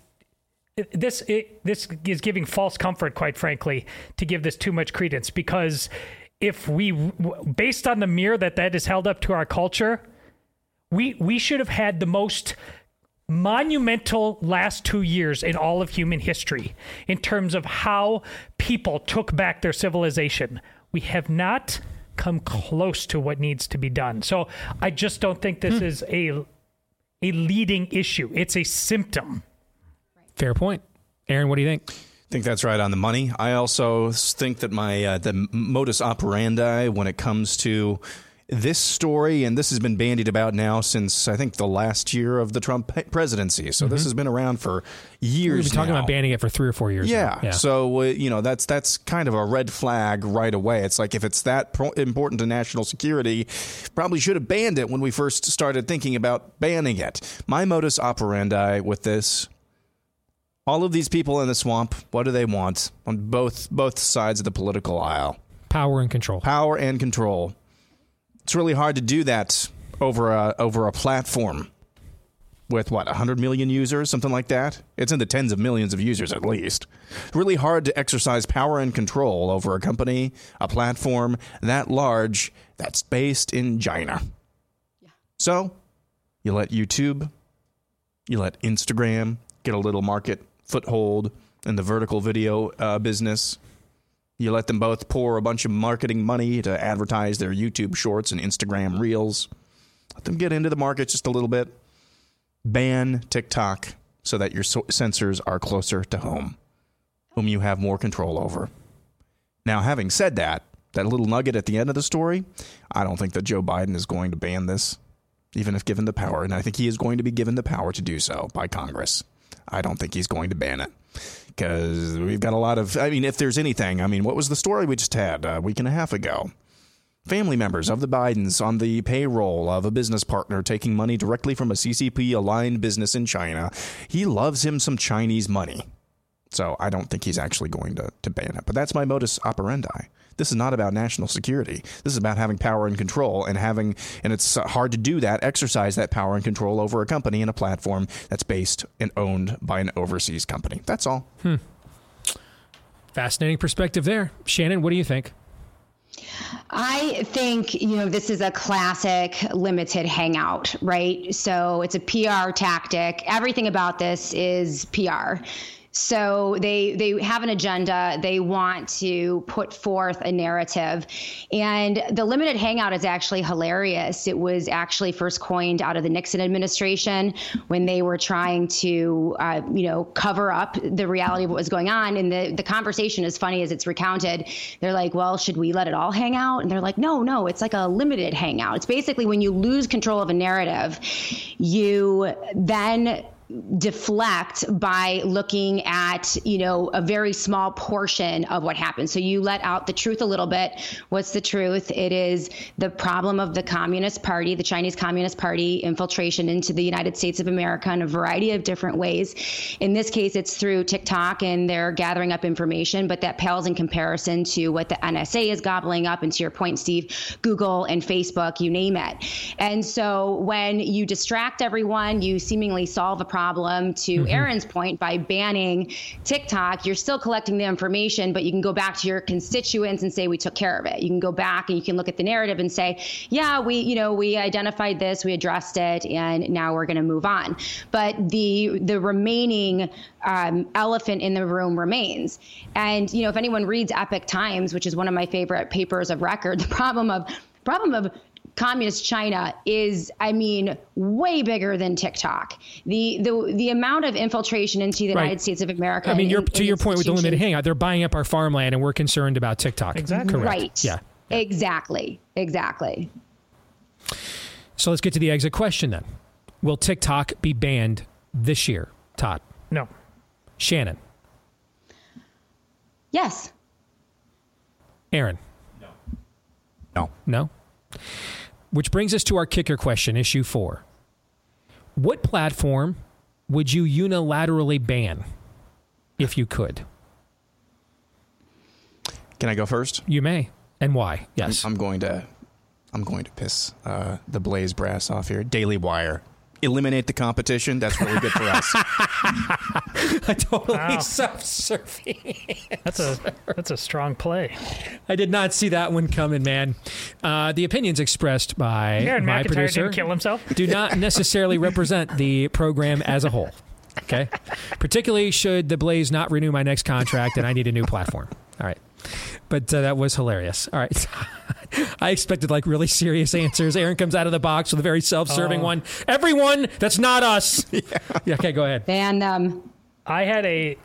this it, this is giving false comfort, quite frankly, to give this too much credence because if we, based on the mirror that that is held up to our culture, we we should have had the most monumental last two years in all of human history in terms of how people took back their civilization. We have not come close to what needs to be done. So I just don't think this hmm. is a a leading issue. It's a symptom. Fair point. Aaron, what do you think? I think that's right on the money. I also think that my uh, the modus operandi when it comes to this story, and this has been bandied about now since I think the last year of the Trump presidency. So mm-hmm. this has been around for years. We've been talking now. about banning it for three or four years. Yeah. yeah. So uh, you know that's that's kind of a red flag right away. It's like if it's that pro- important to national security, probably should have banned it when we first started thinking about banning it. My modus operandi with this all of these people in the swamp, what do they want on both both sides of the political aisle? Power and control. Power and control. It's really hard to do that over a over a platform with what 100 million users, something like that. It's in the tens of millions of users at least. Really hard to exercise power and control over a company, a platform that large that's based in China. Yeah. So, you let YouTube, you let Instagram get a little market foothold in the vertical video uh, business. You let them both pour a bunch of marketing money to advertise their YouTube shorts and Instagram reels. Let them get into the market just a little bit. Ban TikTok so that your so- sensors are closer to home, whom you have more control over. Now, having said that, that little nugget at the end of the story, I don't think that Joe Biden is going to ban this, even if given the power. And I think he is going to be given the power to do so by Congress. I don't think he's going to ban it because we've got a lot of. I mean, if there's anything, I mean, what was the story we just had uh, a week and a half ago? Family members of the Bidens on the payroll of a business partner taking money directly from a CCP aligned business in China. He loves him some Chinese money. So I don't think he's actually going to, to ban it. But that's my modus operandi. This is not about national security. This is about having power and control and having, and it's hard to do that, exercise that power and control over a company and a platform that's based and owned by an overseas company. That's all. Hmm. Fascinating perspective there. Shannon, what do you think? I think, you know, this is a classic limited hangout, right? So it's a PR tactic. Everything about this is PR So they they have an agenda. They want to put forth a narrative, and the limited hangout is actually hilarious. It was actually first coined out of the Nixon administration when they were trying to, uh, you know, cover up the reality of what was going on. And the the conversation, is funny as it's recounted, they're like, "Well, should we let it all hang out?" And they're like, "No, no, it's like a limited hangout. It's basically when you lose control of a narrative, you then deflect by looking at you know a very small portion of what happened. So you let out the truth a little bit. What's the truth? It is the problem of the communist party the chinese communist party infiltration into the united states of america in a variety of different ways. In this case it's through tiktok and they're gathering up information but that pales in comparison to what the nsa is gobbling up. And to your point steve google and facebook you name it. And so when you distract everyone you seemingly solve a problem to Mhm. Aaron's point by banning TikTok, you're still collecting the information, but you can go back to your constituents and say we took care of it. You can go back and you can look at the narrative and say, yeah, we, you know, we identified this, we addressed it, and now we're going to move on. But the the remaining um, elephant in the room remains. And you know, if anyone reads Epoch Times, which is one of my favorite papers of record, <laughs> the problem of problem of communist China is, I mean, way bigger than TikTok. The the the amount of infiltration into the Right. United States of America. I mean, you're, in- to in your point with the limited hangout, they're buying up our farmland, and we're concerned about TikTok. Exactly. Correct. Right. Yeah. Exactly. Exactly. So let's get to the exit question then. Will TikTok be banned this year, Todd? No. Shannon? Yes. Aaron? No. No. No? Which brings us to our kicker question, issue four. What platform would you unilaterally ban if you could? Can I go first? You may. And why? Yes. I'm, going to I'm going to piss uh, the Blaze brass off here. Daily Wire. Eliminate the competition. That's really good for us. <laughs> I totally Wow. self-serving. That's a that's a strong play. I did not see that one coming, man. Uh, the opinions expressed by Aaron my McIntire producer kill himself. <laughs> do not necessarily represent the program as a whole. Okay, particularly should the Blaze not renew my next contract and I need a new platform. All right, but uh, that was hilarious. All right. <laughs> I expected like really serious answers. Aaron comes out of the box with a very self-serving Oh. one. Everyone, that's not us. <laughs> Yeah. Okay, go ahead. And them. I had a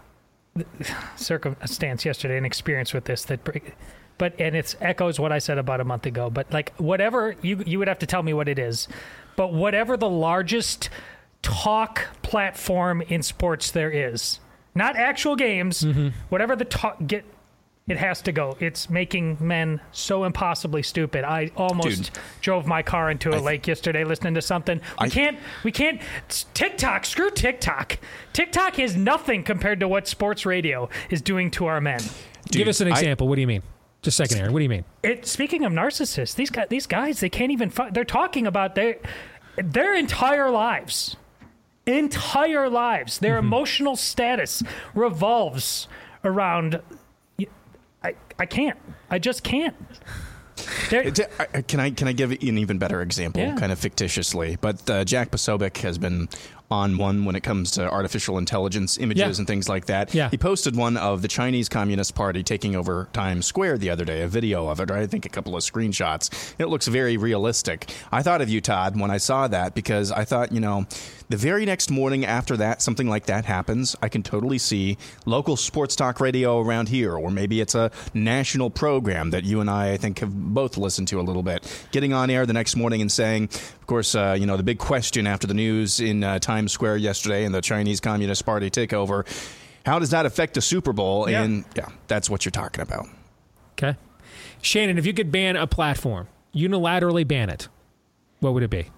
circumstance yesterday, an experience with this that, br- but and it's echoes what I said about a month ago. But like whatever you you would have to tell me what it is, but whatever the largest talk platform in sports there is, not actual games, whatever the talk get. It has to go. It's making men so impossibly stupid. I almost Dude. drove my car into a th- lake yesterday listening to something. We I- can't. We can't. TikTok. Screw TikTok. TikTok is nothing compared to what sports radio is doing to our men. Give us an example. what do you mean? Just a second, Aaron. What do you mean? It. Speaking of narcissists, these guys. These guys. They can't even. Fi- they're talking about their their entire lives. Entire lives. Their mm-hmm. emotional status revolves around. I. I can't. I just can't. I- Can I can I give an even better example, Yeah. kind of fictitiously? But uh, Jack Posobiec has been on one when it comes to artificial intelligence images Yeah. and things like that. Yeah. He posted one of the Chinese Communist Party taking over Times Square the other day, a video of it, or I think a couple of screenshots. It looks very realistic. I thought of you, Todd, when I saw that because I thought, you know, the very next morning after that, something like that happens, I can totally see local sports talk radio around here, or maybe it's a national program that you and I, I think, have both listened to a little bit, getting on air the next morning and saying, of course, uh, you know, the big question after the news in uh, Times Square yesterday and the Chinese Communist Party takeover. How does that affect the Super Bowl? Yeah. And yeah, that's what you're talking about. Okay. Shannon, if you could ban a platform, unilaterally ban it, what would it be?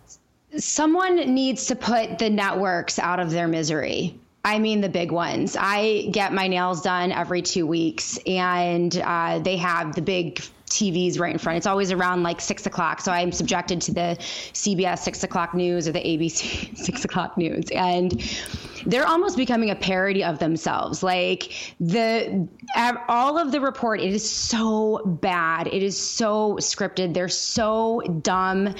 Someone needs to put the networks out of their misery. I mean, the big ones. I get my nails done every two weeks, and uh, they have the big TVs right in front. It's always around like six o'clock. So I'm subjected to the CBS six o'clock news or the ABC <laughs> six o'clock news. And they're almost becoming a parody of themselves. Like the all of the report, it is so bad. It is so scripted. They're so dumb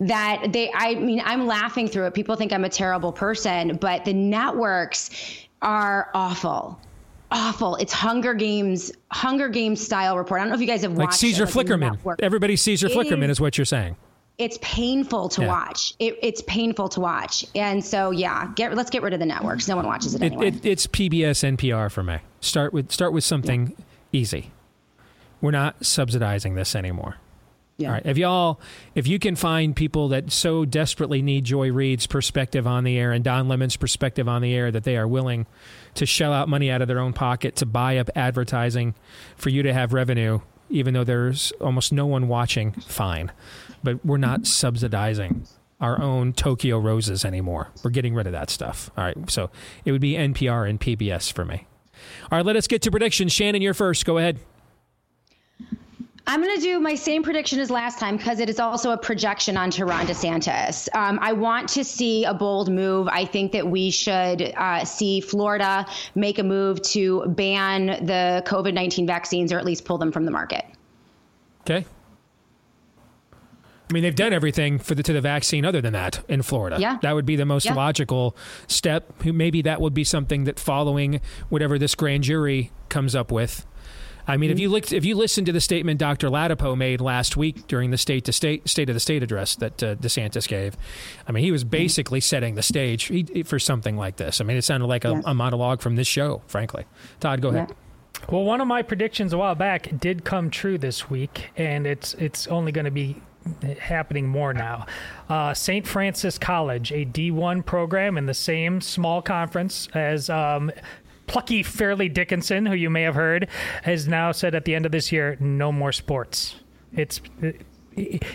that they I mean I'm laughing through it. People think I'm a terrible person, but the networks are awful. Awful. It's Hunger Games, Hunger Games style report. I don't know if you guys have Like watched Caesar it, like, Flickerman. network. Everybody Caesar It Flickerman is- is what you're saying. It's painful to Yeah. watch. It, it's painful to watch, and so yeah, get let's get rid of the networks. No one watches it anyway. it, it's PBS NPR for me. Start with start with something easy. We're not subsidizing this anymore. Yeah. All right. If y'all, if you can find people that so desperately need Joy Reid's perspective on the air and Don Lemon's perspective on the air that they are willing to shell out money out of their own pocket to buy up advertising for you to have revenue, even though there's almost no one watching, fine. But we're not subsidizing our own Tokyo Roses anymore. We're getting rid of that stuff. All right. So it would be NPR and PBS for me. All right. Let us get to predictions. Shannon, you're first. Go ahead. I'm going to do my same prediction as last time because it is also a projection onto Ron DeSantis. Um, I want to see a bold move. I think that we should uh, see Florida make a move to ban the COVID 19 vaccines or at least pull them from the market. Okay. I mean, they've done everything for the to the vaccine other than that in Florida. Yeah. That would be the most Yeah. logical step. Maybe that would be something that following whatever this grand jury comes up with. I mean, if you looked, if you listened to the statement Dr. Ladapo made last week during the state to state state of the state address that uh, DeSantis gave, I mean, he was basically setting the stage he, for something like this. I mean, it sounded like a, a monologue from this show, frankly. Todd, go ahead. Well, one of my predictions a while back did come true this week, and it's it's only going to be happening more now. Uh, St. Francis College, a D1 program in the same small conference as um, plucky Fairleigh Dickinson, who you may have heard, has now said at the end of this year, no more sports. It's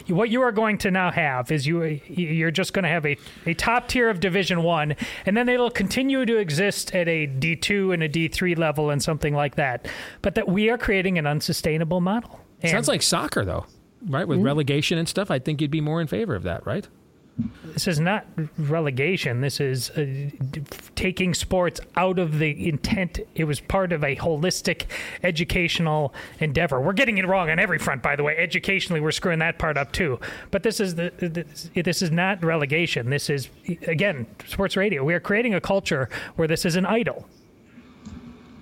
what you are going to now have is you you're just going to have a, a top tier of division one and then it'll continue to exist at a d2 and a d3 level and something like that but that we are creating an unsustainable model Sounds like soccer, though, right? With Mhm. relegation and stuff, I think you'd be more in favor of that, right? This is not relegation. This is uh, taking sports out of the intent. It was part of a holistic educational endeavor. We're getting it wrong on every front by the way. Educationally we're screwing that part up too. But this is the this, this is not relegation. This is again sports radio. We are creating a culture where this is an idol.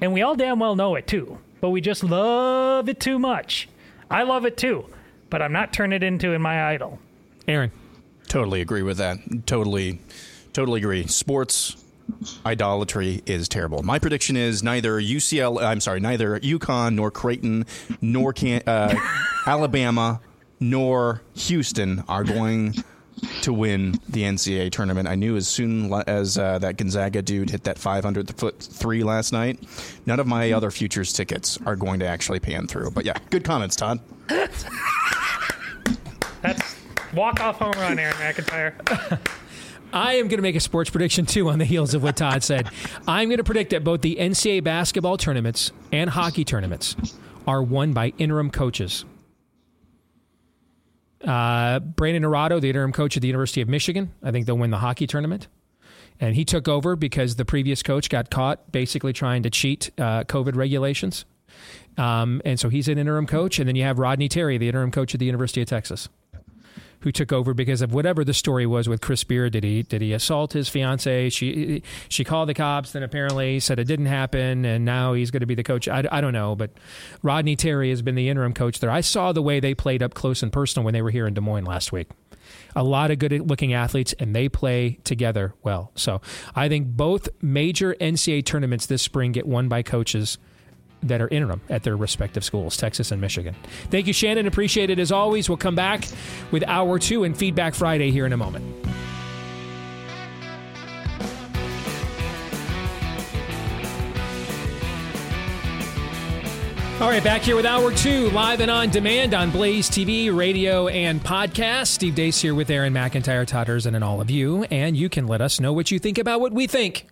And we all damn well know it too. But we just love it too much. I love it too. But i'm not turning it into in my idol. Aaron Totally agree with that. Totally, totally agree. Sports idolatry is terrible. My prediction is neither UCL, I'm sorry, neither UConn nor Creighton nor Can, uh, <laughs> Alabama nor Houston are going to win the NCAA tournament. I knew as soon as uh, that Gonzaga dude hit that 500 foot three last night, none of my other futures tickets are going to actually pan through. But yeah, good comments, Todd. <laughs> That's walk off home run, Aaron McIntire. <laughs> I am going to make a sports prediction too on the heels of what Todd said. I'm going to predict that both the NCAA basketball tournaments and hockey tournaments are won by interim coaches. Uh, Brandon Naurato, the interim coach at the University of Michigan, I think they'll win the hockey tournament. And he took over because the previous coach got caught basically trying to cheat uh, COVID regulations. Um, and so he's an interim coach. And then you have Rodney Terry, the interim coach at the University of Texas who took over because of whatever the story was with Chris Beard. Did he did he assault his fiancee? She she called the cops, then apparently said it didn't happen, and now he's going to be the coach. I, I don't know, but Rodney Terry has been the interim coach there. I saw the way they played up close and personal when they were here in Des Moines last week. A lot of good looking athletes, and they play together well. So I think both major NCAA tournaments this spring get won by coaches that are interim at their respective schools, Texas and Michigan. Thank you, Shannon. Appreciate it as always. We'll come back with hour two and Feedback Friday here in a moment. All right, back here with hour two, live and on demand on Blaze TV, radio, and podcast. Steve Deace here with Aaron McIntire, Erzen, and all of you. And you can let us know what you think about what we think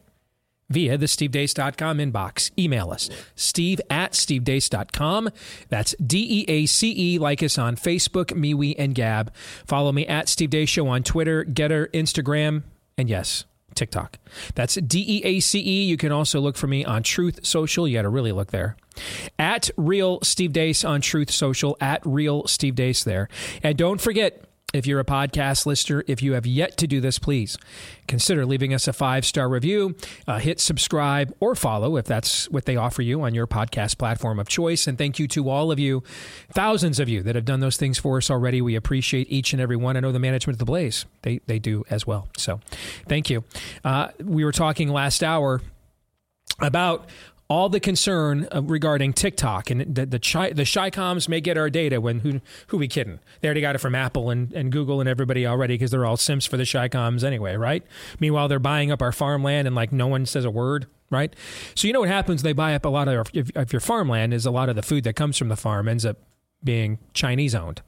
via the stevedeace.com inbox. Email us, steve at stevedeace.com. That's D E A C E. Like us on Facebook, MeWe, and Gab. Follow me at Steve Deace Show on Twitter, Gettr, Instagram, and yes, TikTok. That's D E A C E. You can also look for me on Truth Social. You got to really look there. At Real Steve Deace on Truth Social, at Real Steve Deace there. And don't forget, If you're a podcast listener, if you have yet to do this, please consider leaving us a five star review, uh, hit subscribe or follow if that's what they offer you on your podcast platform of choice. And thank you to all of you, thousands of you that have done those things for us already. We appreciate each and every one. I know the management of the Blaze, they, they do as well. So thank you. Uh, we were talking last hour about all the concern uh, regarding TikTok and the the, chi- the Chi-Coms may get our data when who who we kidding? They already got it from Apple and, and Google and everybody already because they're all simps for the Chi-Coms anyway, right? Meanwhile, they're buying up our farmland and like no one says a word, right? So you know what happens? They buy up a lot of if, if your farmland is a lot of the food that comes from the farm ends up being Chinese owned.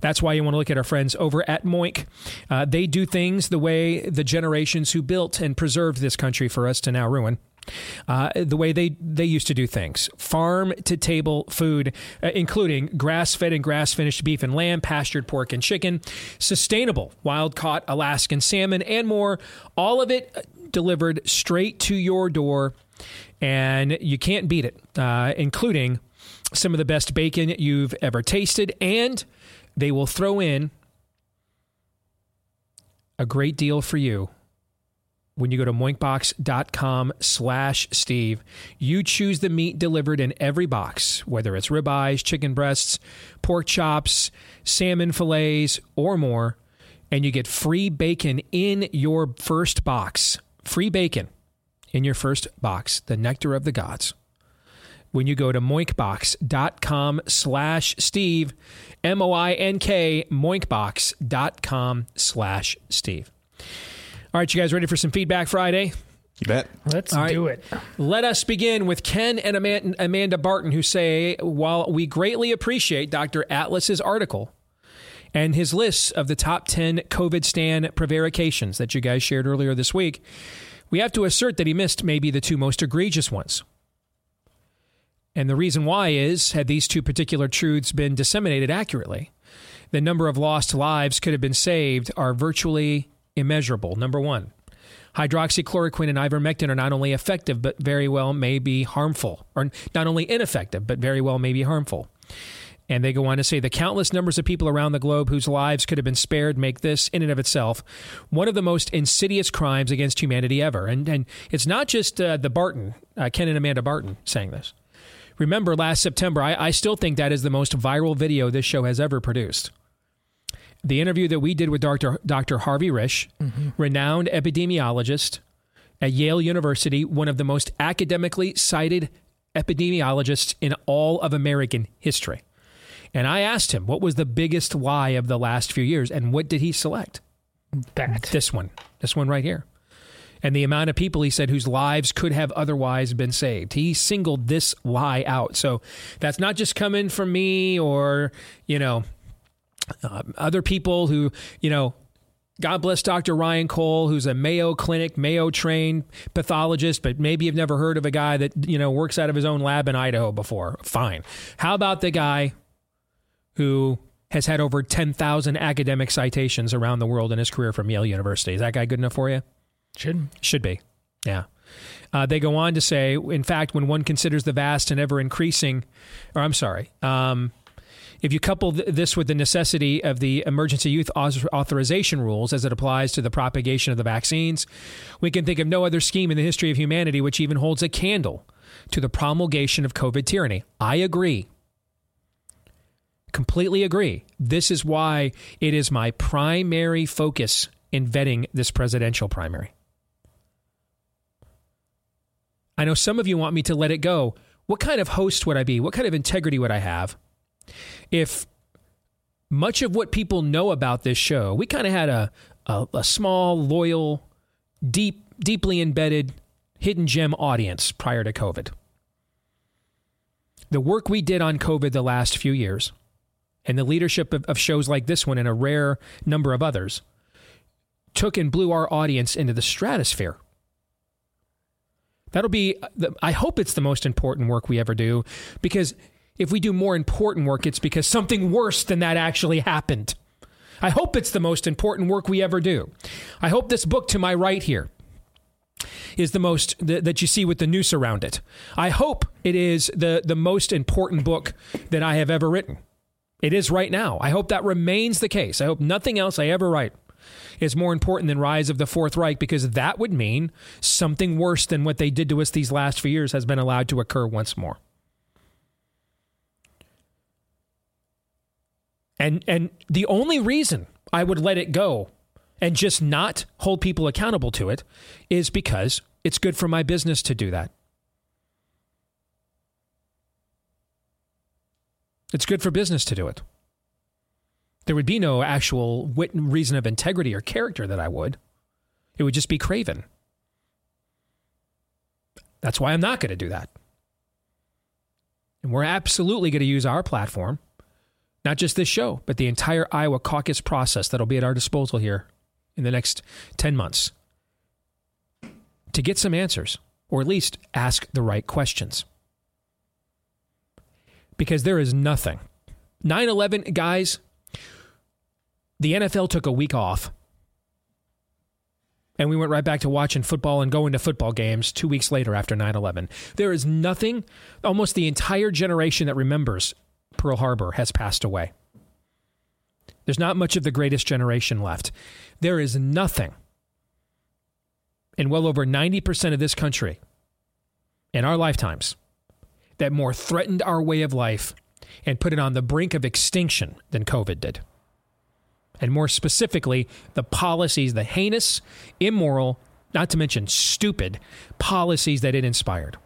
That's why you want to look at our friends over at Moink. Uh, they do things the way the generations who built and preserved this country for us to now ruin uh, the way they, they used to do things farm to table food, uh, including grass fed and grass finished beef and lamb, pastured pork and chicken, sustainable wild caught Alaskan salmon, and more. All of it uh, delivered straight to your door, and you can't beat it, uh, including some of the best bacon you've ever tasted. And they will throw in a great deal for you when you go to moinkbox.com slash steve you choose the meat delivered in every box whether it's ribeyes chicken breasts pork chops salmon fillets or more and you get free bacon in your first box. Free bacon in your first box the nectar of the gods. When you go to moinkbox.com slash steve m-o-i-n-k moinkbox.com slash steve all right, you guys ready for some feedback Friday? You bet. Let's do it. Let us begin with Ken and Amanda Barton, who say, while we greatly appreciate Dr. Atlas's article and his lists of the top 10 COVID stand prevarications that you guys shared earlier this week, we have to assert that he missed maybe the two most egregious ones. And the reason why is, had these two particular truths been disseminated accurately, the number of lost lives could have been saved are virtually immeasurable. Number one, hydroxychloroquine and ivermectin are not only effective, but very well may be harmful, or not only ineffective, but very well may be harmful. And they go on to say the countless numbers of people around the globe whose lives could have been spared make this, in and of itself, one of the most insidious crimes against humanity ever. And, and it's not just uh, the Barton, uh, Ken and Amanda Barton saying this. Remember last September, I, I still think that is the most viral video this show has ever produced the interview that we did with Dr. Dr. Harvey Risch, mm-hmm. renowned epidemiologist at Yale University, one of the most academically cited epidemiologists in all of American history. And I asked him, what was the biggest lie of the last few years? And what did he select? That. This one. This one right here. And the amount of people he said whose lives could have otherwise been saved. He singled this lie out. So that's not just coming from me or, you know, uh, other people who, you know, God bless Dr. Ryan Cole, who's a Mayo Clinic, Mayo trained pathologist, but maybe you've never heard of a guy that, you know, works out of his own lab in Idaho before. Fine. How about the guy who has had over 10,000 academic citations around the world in his career from Yale University? Is that guy good enough for you? Should. Should be. Yeah. Uh, they go on to say, in fact, when one considers the vast and ever increasing, or I'm sorry, um, if you couple th- this with the necessity of the emergency use authorization rules as it applies to the propagation of the vaccines, we can think of no other scheme in the history of humanity which even holds a candle to the promulgation of COVID tyranny. I agree. Completely agree. This is why it is my primary focus in vetting this presidential primary. I know some of you want me to let it go. What kind of host would I be? What kind of integrity would I have? If much of what people know about this show, we kind of had a, a, a small, loyal, deep, deeply embedded hidden gem audience prior to COVID. The work we did on COVID the last few years, and the leadership of, of shows like this one and a rare number of others, took and blew our audience into the stratosphere. That'll be, I hope it's the most important work we ever do because if we do more important work, it's because something worse than that actually happened. I hope it's the most important work we ever do. I hope this book to my right here is the most th- that you see with the noose around it. I hope it is the the most important book that I have ever written. It is right now. I hope that remains the case. I hope nothing else I ever write is more important than Rise of the Fourth Reich because that would mean something worse than what they did to us these last few years has been allowed to occur once more. And and the only reason I would let it go and just not hold people accountable to it is because it's good for my business to do that. It's good for business to do it. There would be no actual wit- reason of integrity or character that I would. It would just be craven. That's why I'm not going to do that. And we're absolutely going to use our platform, not just this show, but the entire Iowa caucus process that'll be at our disposal here in the next 10 months to get some answers, or at least ask the right questions. Because there is nothing. 9 11, guys, the NFL took a week off. And we went right back to watching football and going to football games two weeks later after 9 11. There is nothing, almost the entire generation that remembers Pearl Harbor has passed away. There's not much of the greatest generation left. There is nothing in well over 90% of this country in our lifetimes that more threatened our way of life and put it on the brink of extinction than COVID did. And more specifically, the policies, the heinous, immoral, not to mention stupid policies that it inspired.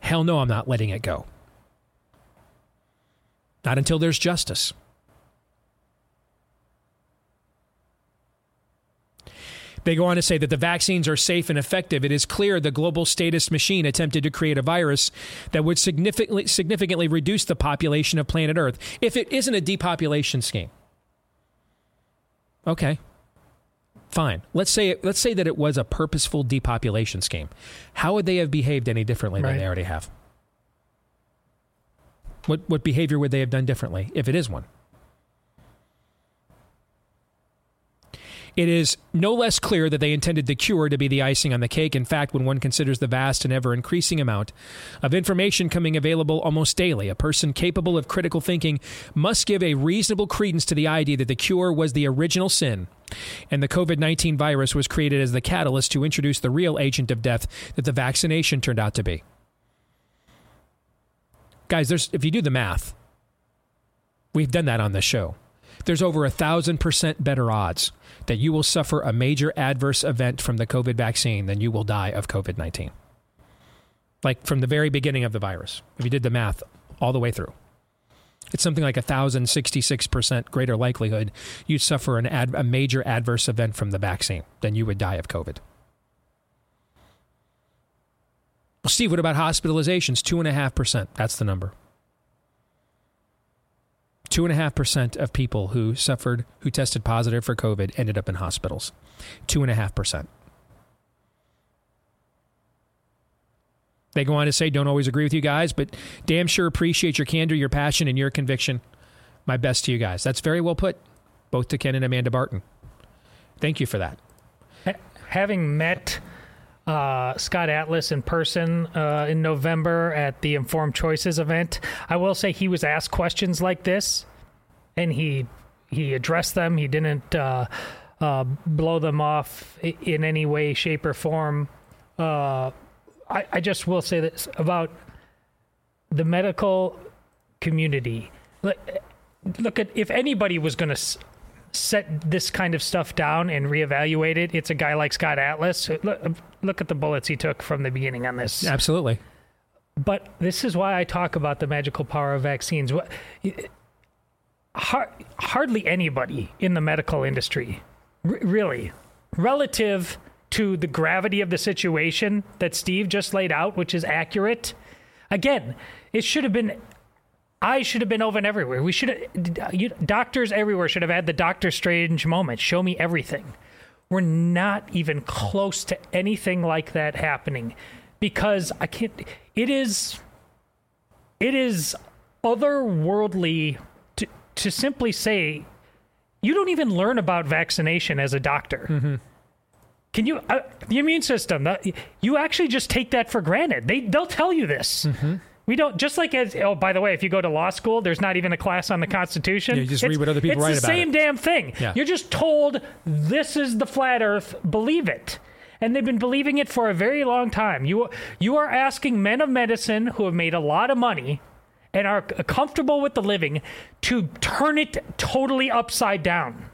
Hell no, I'm not letting it go. Not until there's justice. They go on to say that the vaccines are safe and effective. It is clear the global statist machine attempted to create a virus that would significantly, significantly reduce the population of planet Earth if it isn't a depopulation scheme. Okay. Fine. Let's say let's say that it was a purposeful depopulation scheme. How would they have behaved any differently Right. than they already have? What what behavior would they have done differently if it is one? It is no less clear that they intended the cure to be the icing on the cake. In fact, when one considers the vast and ever increasing amount of information coming available almost daily, a person capable of critical thinking must give a reasonable credence to the idea that the cure was the original sin and the COVID 19 virus was created as the catalyst to introduce the real agent of death that the vaccination turned out to be. Guys, there's, if you do the math, we've done that on this show. There's over a thousand percent better odds that you will suffer a major adverse event from the COVID vaccine than you will die of COVID 19. Like from the very beginning of the virus, if you did the math all the way through. It's something like a thousand sixty-six percent greater likelihood you'd suffer an ad, a major adverse event from the vaccine than you would die of COVID. Well, Steve, what about hospitalizations? Two and a half percent. That's the number. Two and a half percent of people who suffered, who tested positive for COVID, ended up in hospitals. Two and a half percent. They go on to say, don't always agree with you guys, but damn sure appreciate your candor, your passion, and your conviction. My best to you guys. That's very well put, both to Ken and Amanda Barton. Thank you for that. Having met uh, Scott Atlas in person uh, in November at the Informed Choices event, I will say he was asked questions like this, and he he addressed them. He didn't uh, uh, blow them off in any way, shape, or form. Uh, I, I just will say this about the medical community. Look, look at if anybody was going to set this kind of stuff down and reevaluate it, it's a guy like Scott Atlas. Look, look at the bullets he took from the beginning on this. Absolutely. But this is why I talk about the magical power of vaccines. Hardly anybody in the medical industry, really, relative to the gravity of the situation that Steve just laid out, which is accurate. Again, it should have been I should have been open everywhere. We should have, you, doctors everywhere should have had the Doctor Strange moment. Show me everything. We're not even close to anything like that happening because I can't, it is, it is otherworldly to, to simply say, you don't even learn about vaccination as a doctor. Can you, uh, the immune system, that, you actually just take that for granted. They, they'll tell you this. We don't just like as oh by the way, if you go to law school, there's not even a class on the Constitution. Yeah, you just It's- read what other people it's write the about same it. damn thing. Yeah. You're just told this is the flat Earth. Believe it. And they've been believing it for a very long time. You you are asking men of medicine who have made a lot of money and are comfortable with the living to turn it totally upside down.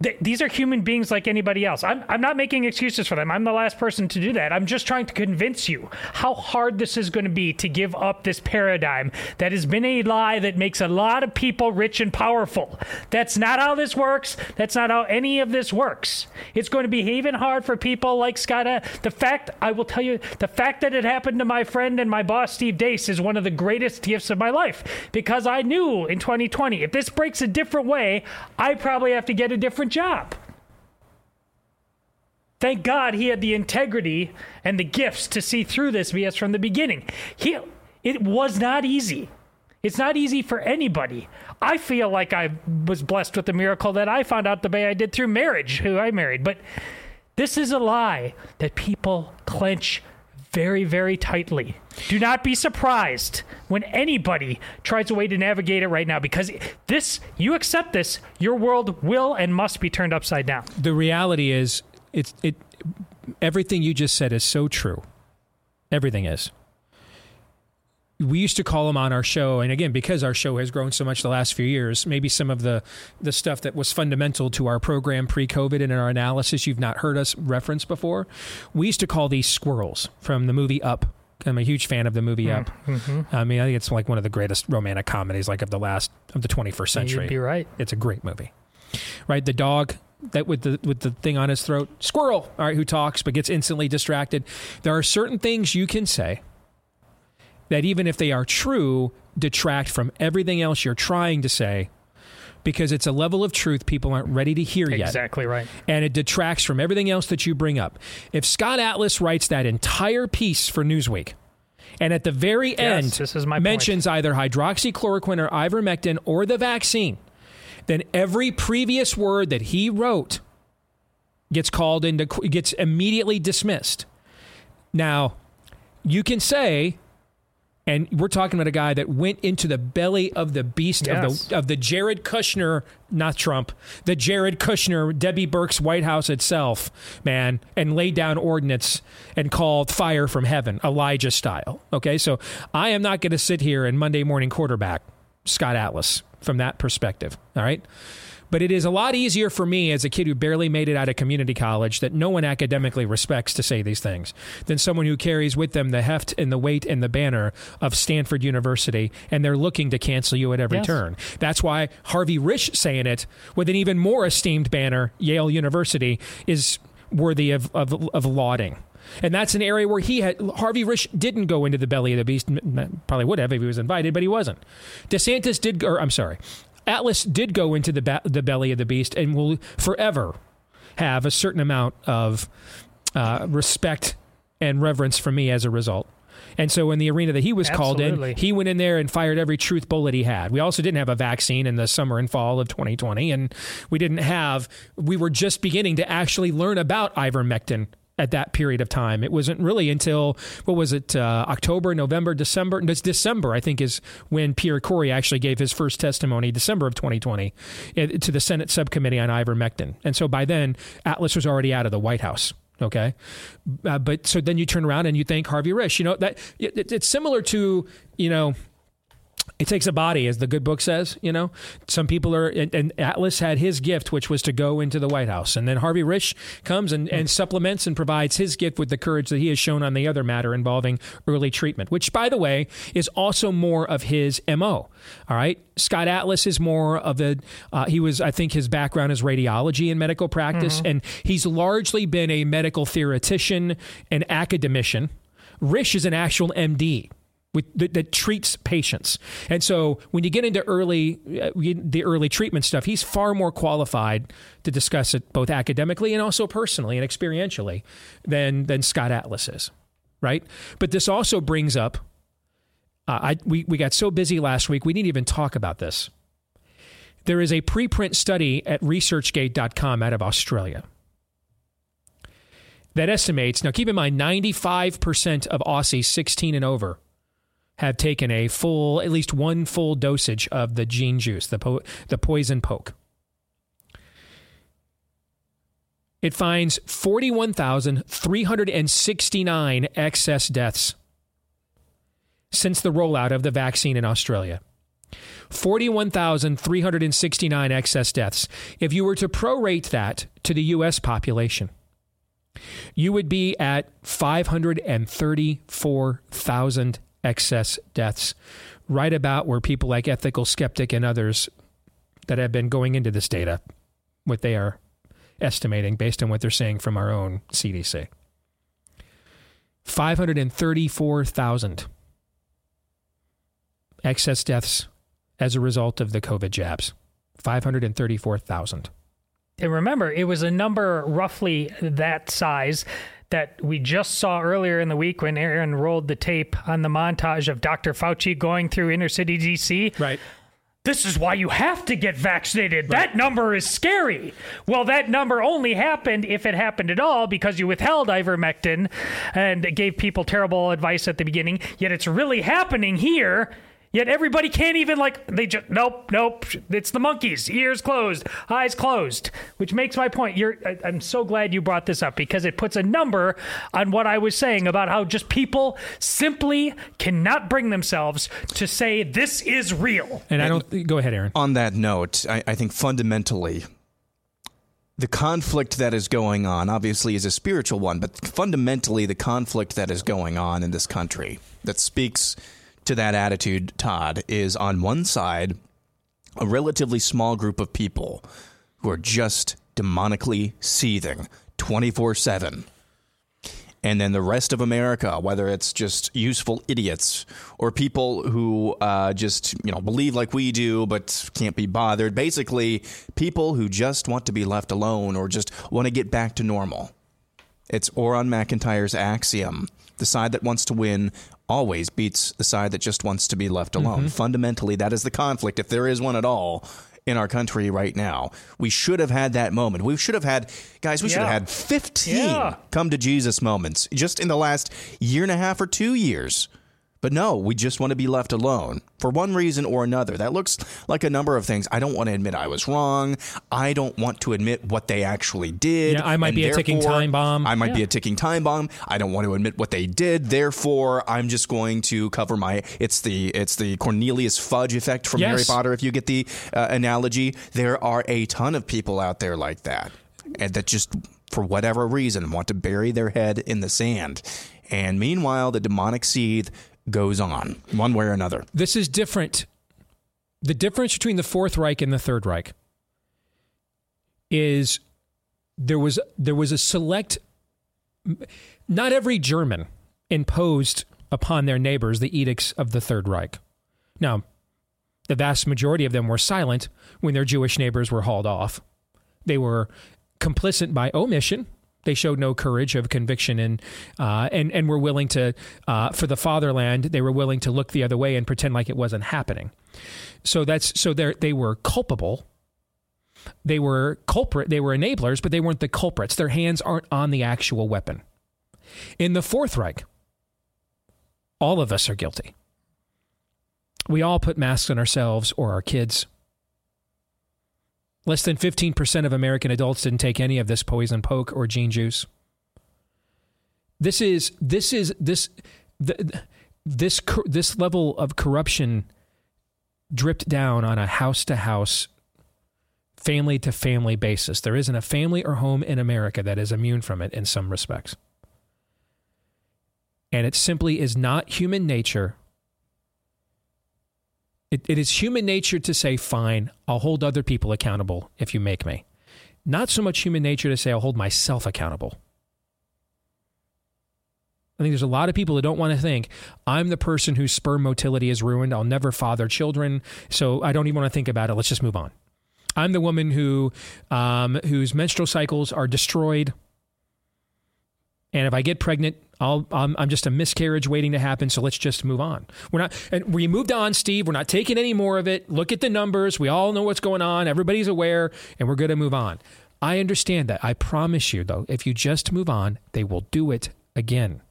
Th- these are human beings like anybody else. I'm, I'm not making excuses for them. I'm the last person to do that. I'm just trying to convince you how hard this is going to be to give up this paradigm that has been a lie that makes a lot of people rich and powerful. That's not how this works. That's not how any of this works. It's going to be even hard for people like Scott. The fact, I will tell you, the fact that it happened to my friend and my boss, Steve Deace, is one of the greatest gifts of my life because I knew in 2020, if this breaks a different way, I probably have to get a different job. Thank God he had the integrity and the gifts to see through this BS from the beginning. He, it was not easy. It's not easy for anybody. I feel like I was blessed with the miracle that I found out the way I did through marriage, who I married. But this is a lie that people clench very, very tightly. Do not be surprised when anybody tries a way to navigate it right now because this, you accept this, your world will and must be turned upside down. The reality is, it's it. Everything you just said is so true. Everything is. We used to call him on our show, and again, because our show has grown so much the last few years, maybe some of the the stuff that was fundamental to our program pre-COVID and in our analysis you've not heard us reference before. We used to call these squirrels from the movie Up. I'm a huge fan of the movie Up. Mm-hmm. I mean, I think it's like one of the greatest romantic comedies, like of the last of the 21st century. You'd be right. It's a great movie, right? The dog that with the with the thing on his throat, squirrel. All right, who talks but gets instantly distracted. There are certain things you can say that even if they are true, detract from everything else you're trying to say. Because it's a level of truth people aren't ready to hear yet. Exactly right. And it detracts from everything else that you bring up. If Scott Atlas writes that entire piece for Newsweek, and at the very Yes, end this is my point. mentions either hydroxychloroquine or ivermectin or the vaccine, then every previous word that he wrote gets called into gets immediately dismissed. Now, you can say and we're talking about a guy that went into the belly of the beast Yes. of the of the Jared Kushner, not Trump, the Jared Kushner, Debbie Birx White House itself, man, and laid down ordinance and called fire from heaven, Elijah style. Okay, so I am not going to sit here and Monday morning quarterback Scott Atlas from that perspective. All right. But it is a lot easier for me as a kid who barely made it out of community college that no one academically respects to say these things than someone who carries with them the heft and the weight and the banner of Stanford University and they're looking to cancel you at every Yes. turn. That's why Harvey Risch saying it with an even more esteemed banner, Yale University, is worthy of, of, of lauding. And that's an area where he had Harvey Risch didn't go into the belly of the beast. Probably would have if he was invited, but he wasn't. DeSantis did, go, or I'm sorry, Atlas did go into the ba- the belly of the beast and will forever have a certain amount of uh, respect and reverence from me as a result. And so, in the arena that he was called in, he went in there and fired every truth bullet he had. We also didn't have a vaccine in the summer and fall of 2020, and we didn't have. We were just beginning to actually learn about ivermectin at that period of time. It wasn't really until what was it, uh, October, November, December? It's December, I think, is when Pierre Kory actually gave his first testimony, December of 2020, eh, to the Senate subcommittee on ivermectin. And so by then, Atlas was already out of the White House. Okay, uh, but so then you turn around and you thank Harvey Risch. You know that it, it's similar to you know it takes a body, as the good book says. You know, some people are, and, and Atlas had his gift, which was to go into the White House, and then Harvey Risch comes and, and supplements and provides his gift with the courage that he has shown on the other matter involving early treatment, which, by the way, is also more of his mo. All right, Scott Atlas is more of the. Uh, he was, I think, his background is radiology and medical practice, and he's largely been a medical theoretician and academician. Risch is an actual MD with, that, that treats patients. And so when you get into early uh, the early treatment stuff, he's far more qualified to discuss it both academically and also personally and experientially than than Scott Atlas is, right? But this also brings up uh, I we we got so busy last week we didn't even talk about this. There is a preprint study at researchgate.com out of Australia that estimates now keep in mind 95% of Aussies 16 and over have taken a full, at least one full dosage of the gene juice, the, po- the poison poke. It finds 41,369 excess deaths since the rollout of the vaccine in Australia. 41,369 excess deaths. If you were to prorate that to the U.S. population, you would be at 534,000 excess deaths, right about where people like Ethical Skeptic and others that have been going into this data, what they are estimating based on what they're saying from our own CDC. 534,000 excess deaths as a result of the COVID jabs. 534,000. And remember, it was a number roughly that size that we just saw earlier in the week when Aaron rolled the tape on the montage of Dr. Fauci going through inner city DC. Right. This is why you have to get vaccinated. Right. That number is scary. Well, that number only happened if it happened at all because you withheld ivermectin and gave people terrible advice at the beginning. Yet it's really happening here Yet everybody can't even like they just nope nope it's the monkeys ears closed eyes closed. Which makes my point. You're I, I'm so glad you brought this up because it puts a number on what I was saying about how just people simply cannot bring themselves to say this is real. And I don't go ahead Aaron. on that note I, I think fundamentally the conflict that is going on obviously is a spiritual one but fundamentally the conflict that is going on in this country that speaks to that attitude, Todd, is on one side a relatively small group of people who are just demonically seething 24 7. And then the rest of America, whether it's just useful idiots or people who uh, just you know believe like we do but can't be bothered, basically people who just want to be left alone or just want to get back to normal. It's Aaron McIntire's axiom: the side that wants to win always beats the side that just wants to be left alone. Mm-hmm. Fundamentally, that is the conflict, if there is one at all, in our country right now. We should have had that moment. We should have had, guys, we yeah. should have had 15 yeah. come to Jesus moments just in the last year and a half or two years. But no, we just want to be left alone for one reason or another. That looks like a number of things. I don't want to admit I was wrong. I don't want to admit what they actually did. Yeah, I might be a ticking time bomb. I might yeah. be a ticking time bomb. I don't want to admit what they did. Therefore, I'm just going to cover my. It's the it's the Cornelius Fudge effect from yes. Harry Potter. If you get the uh, analogy, there are a ton of people out there like that, and that just for whatever reason want to bury their head in the sand. And meanwhile, the demonic seed goes on, one way or another. This is different. The difference between the Fourth Reich and the Third Reich is there was there was a select. Not every German imposed upon their neighbors the edicts of the Third Reich. Now, the vast majority of them were silent when their Jewish neighbors were hauled off. They were complicit by omission they showed no courage of conviction and uh, and and were willing to uh, for the fatherland. They were willing to look the other way and pretend like it wasn't happening. So that's so they they were culpable. They were culprit. They were enablers, but they weren't the culprits. Their hands aren't on the actual weapon. In the Fourth Reich, all of us are guilty. We all put masks on ourselves or our kids. Less than 15% of American adults didn't take any of this poison poke or gene juice. This is this is this the, this this level of corruption dripped down on a house to house family to family basis. There isn't a family or home in America that is immune from it in some respects. And it simply is not human nature it, it is human nature to say, fine, I'll hold other people accountable if you make me. Not so much human nature to say, I'll hold myself accountable. I think there's a lot of people who don't want to think, I'm the person whose sperm motility is ruined. I'll never father children. So I don't even want to think about it. Let's just move on. I'm the woman who, um, whose menstrual cycles are destroyed. And if I get pregnant, I'll, I'm, I'm just a miscarriage waiting to happen. So let's just move on. We're not, and we moved on, Steve. We're not taking any more of it. Look at the numbers. We all know what's going on. Everybody's aware, and we're going to move on. I understand that. I promise you, though, if you just move on, they will do it again.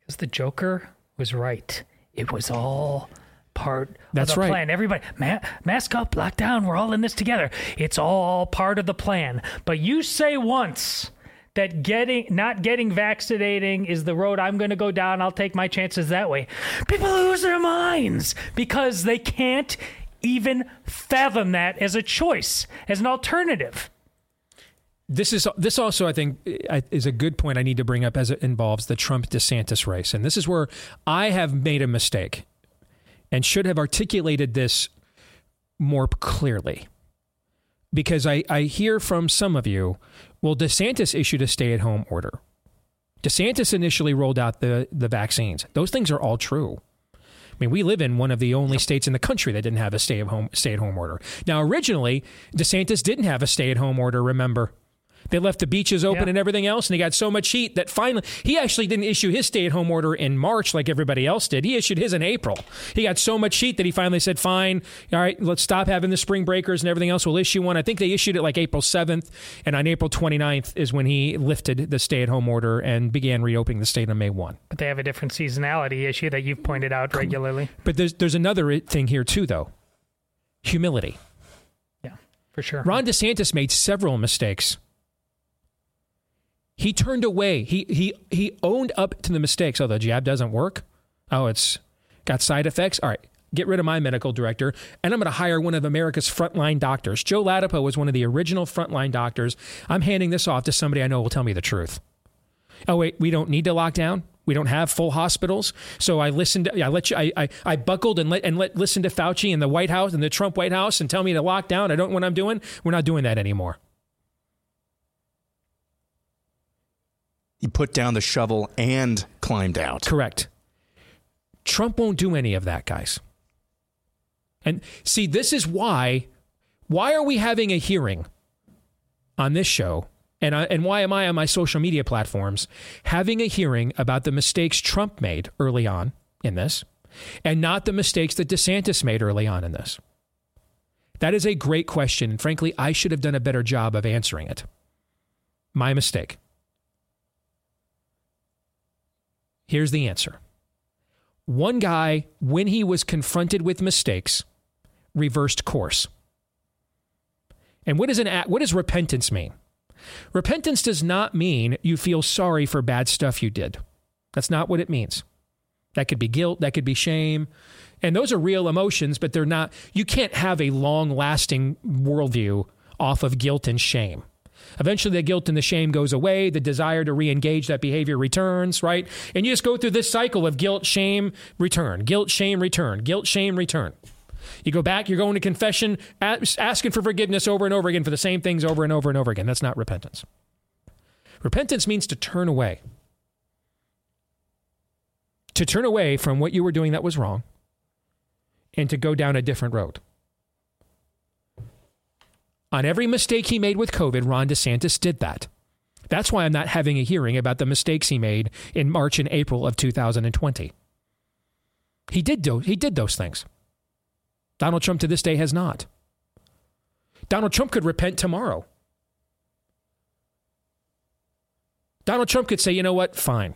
Because the Joker was right. It was all part That's of the right. plan. Everybody, ma- mask up, lock down. We're all in this together. It's all part of the plan. But you say once that getting not getting vaccinating is the road I'm going to go down. I'll take my chances that way. People lose their minds because they can't even fathom that as a choice, as an alternative. This is this also I think is a good point I need to bring up as it involves the Trump DeSantis race, and this is where I have made a mistake and should have articulated this more clearly. Because I, I hear from some of you, well, DeSantis issued a stay at home order. DeSantis initially rolled out the, the vaccines. Those things are all true. I mean, we live in one of the only states in the country that didn't have a stay at home stay at home order. Now, originally, DeSantis didn't have a stay at home order. Remember, they left the beaches open Yeah. and everything else, and he got so much heat that finally he actually didn't issue his stay at home order in March like everybody else did. He issued his in April. He got so much heat that he finally said, "Fine, all right, let's stop having the spring breakers and everything else. We'll issue one." I think they issued it like April 7th, and on April 29th is when he lifted the stay at home order and began reopening the state on May 1. But they have a different seasonality issue that you've pointed out regularly. But there's there's another thing here too, though. Humility. Yeah, for sure. Ron DeSantis made several mistakes. He turned away. He he he owned up to the mistakes. Oh, the jab doesn't work. Oh, it's got side effects. All right, get rid of my medical director, and I'm going to hire one of America's frontline doctors. Joe Ladapo was one of the original frontline doctors. I'm handing this off to somebody I know will tell me the truth. Oh wait, we don't need to lock down. We don't have full hospitals. So I listened. I let you. I, I, I buckled and let and let listen to Fauci and the White House and the Trump White House and tell me to lock down. I don't know what I'm doing. We're not doing that anymore. You put down the shovel and climbed out. Correct. Trump won't do any of that, guys. And see, this is why. Why are we having a hearing on this show? And, I, and why am I on my social media platforms having a hearing about the mistakes Trump made early on in this and not the mistakes that DeSantis made early on in this? That is a great question. And frankly, I should have done a better job of answering it. My mistake. Here's the answer. One guy, when he was confronted with mistakes, reversed course. And what, is an, what does repentance mean? Repentance does not mean you feel sorry for bad stuff you did. That's not what it means. That could be guilt, that could be shame. And those are real emotions, but they're not, you can't have a long lasting worldview off of guilt and shame. Eventually, the guilt and the shame goes away. The desire to re engage that behavior returns, right? And you just go through this cycle of guilt, shame, return, guilt, shame, return, guilt, shame, return. You go back, you're going to confession, asking for forgiveness over and over again for the same things over and over and over again. That's not repentance. Repentance means to turn away. To turn away from what you were doing that was wrong and to go down a different road. On every mistake he made with COVID, Ron DeSantis did that. That's why I'm not having a hearing about the mistakes he made in March and April of 2020. He did do, he did those things. Donald Trump to this day has not. Donald Trump could repent tomorrow. Donald Trump could say, you know what? Fine.